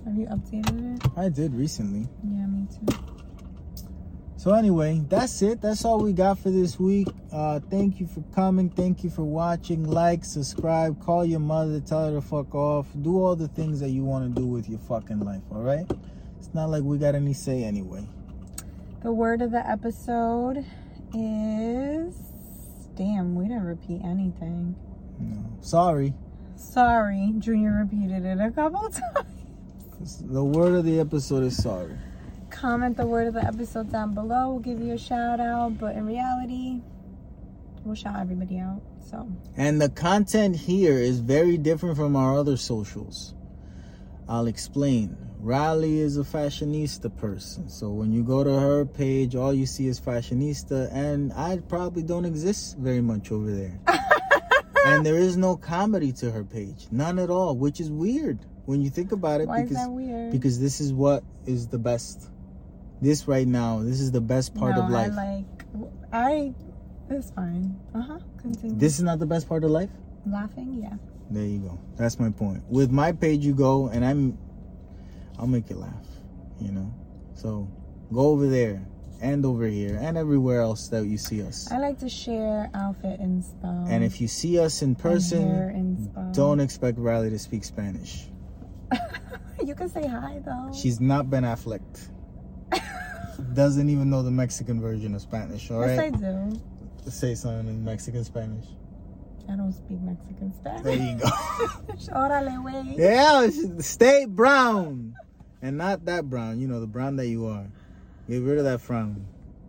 Have you updated it? I did recently. Yeah, me too. So anyway, that's it. That's all we got for this week. Uh, thank you for coming. Thank you for watching. Like, subscribe, call your mother, tell her to fuck off. Do all the things that you want to do with your fucking life. All right? It's not like we got any say anyway. The word of the episode is. Damn, we didn't repeat anything. No. Sorry. Sorry, Junior repeated it a couple times. The word of the episode is sorry. Comment the word of the episode down below. We'll give you a shout out, but in reality, we'll shout everybody out. So, And the content here is very different from our other socials. I'll explain. Riley is a fashionista person. So when you go to her page, all you see is fashionista. And I probably don't exist very much over there. and there is no comedy to her page. None at all, which is weird when you think about it. why is because that weird? because this is what is the best. This right now, this is the best part no, of life. I like. I. It's fine. Uh huh. Continue. this is not the best part of life? laughing, yeah. There you go. That's my point. With my page, you go and I'm, I'll make you laugh. You know, so go over there and over here and everywhere else that you see us. I like to share outfit inspo. And if you see us in person, don't expect Riley to speak Spanish. you can say hi though. She's not Ben Affleck. Doesn't even know the Mexican version of Spanish. All yes, I do. say something in Mexican Spanish. I don't speak Mexican Spanish. There you go. Órale, güey. Yeah, stay brown. And not that brown, you know, the brown that you are. Get rid of that frown.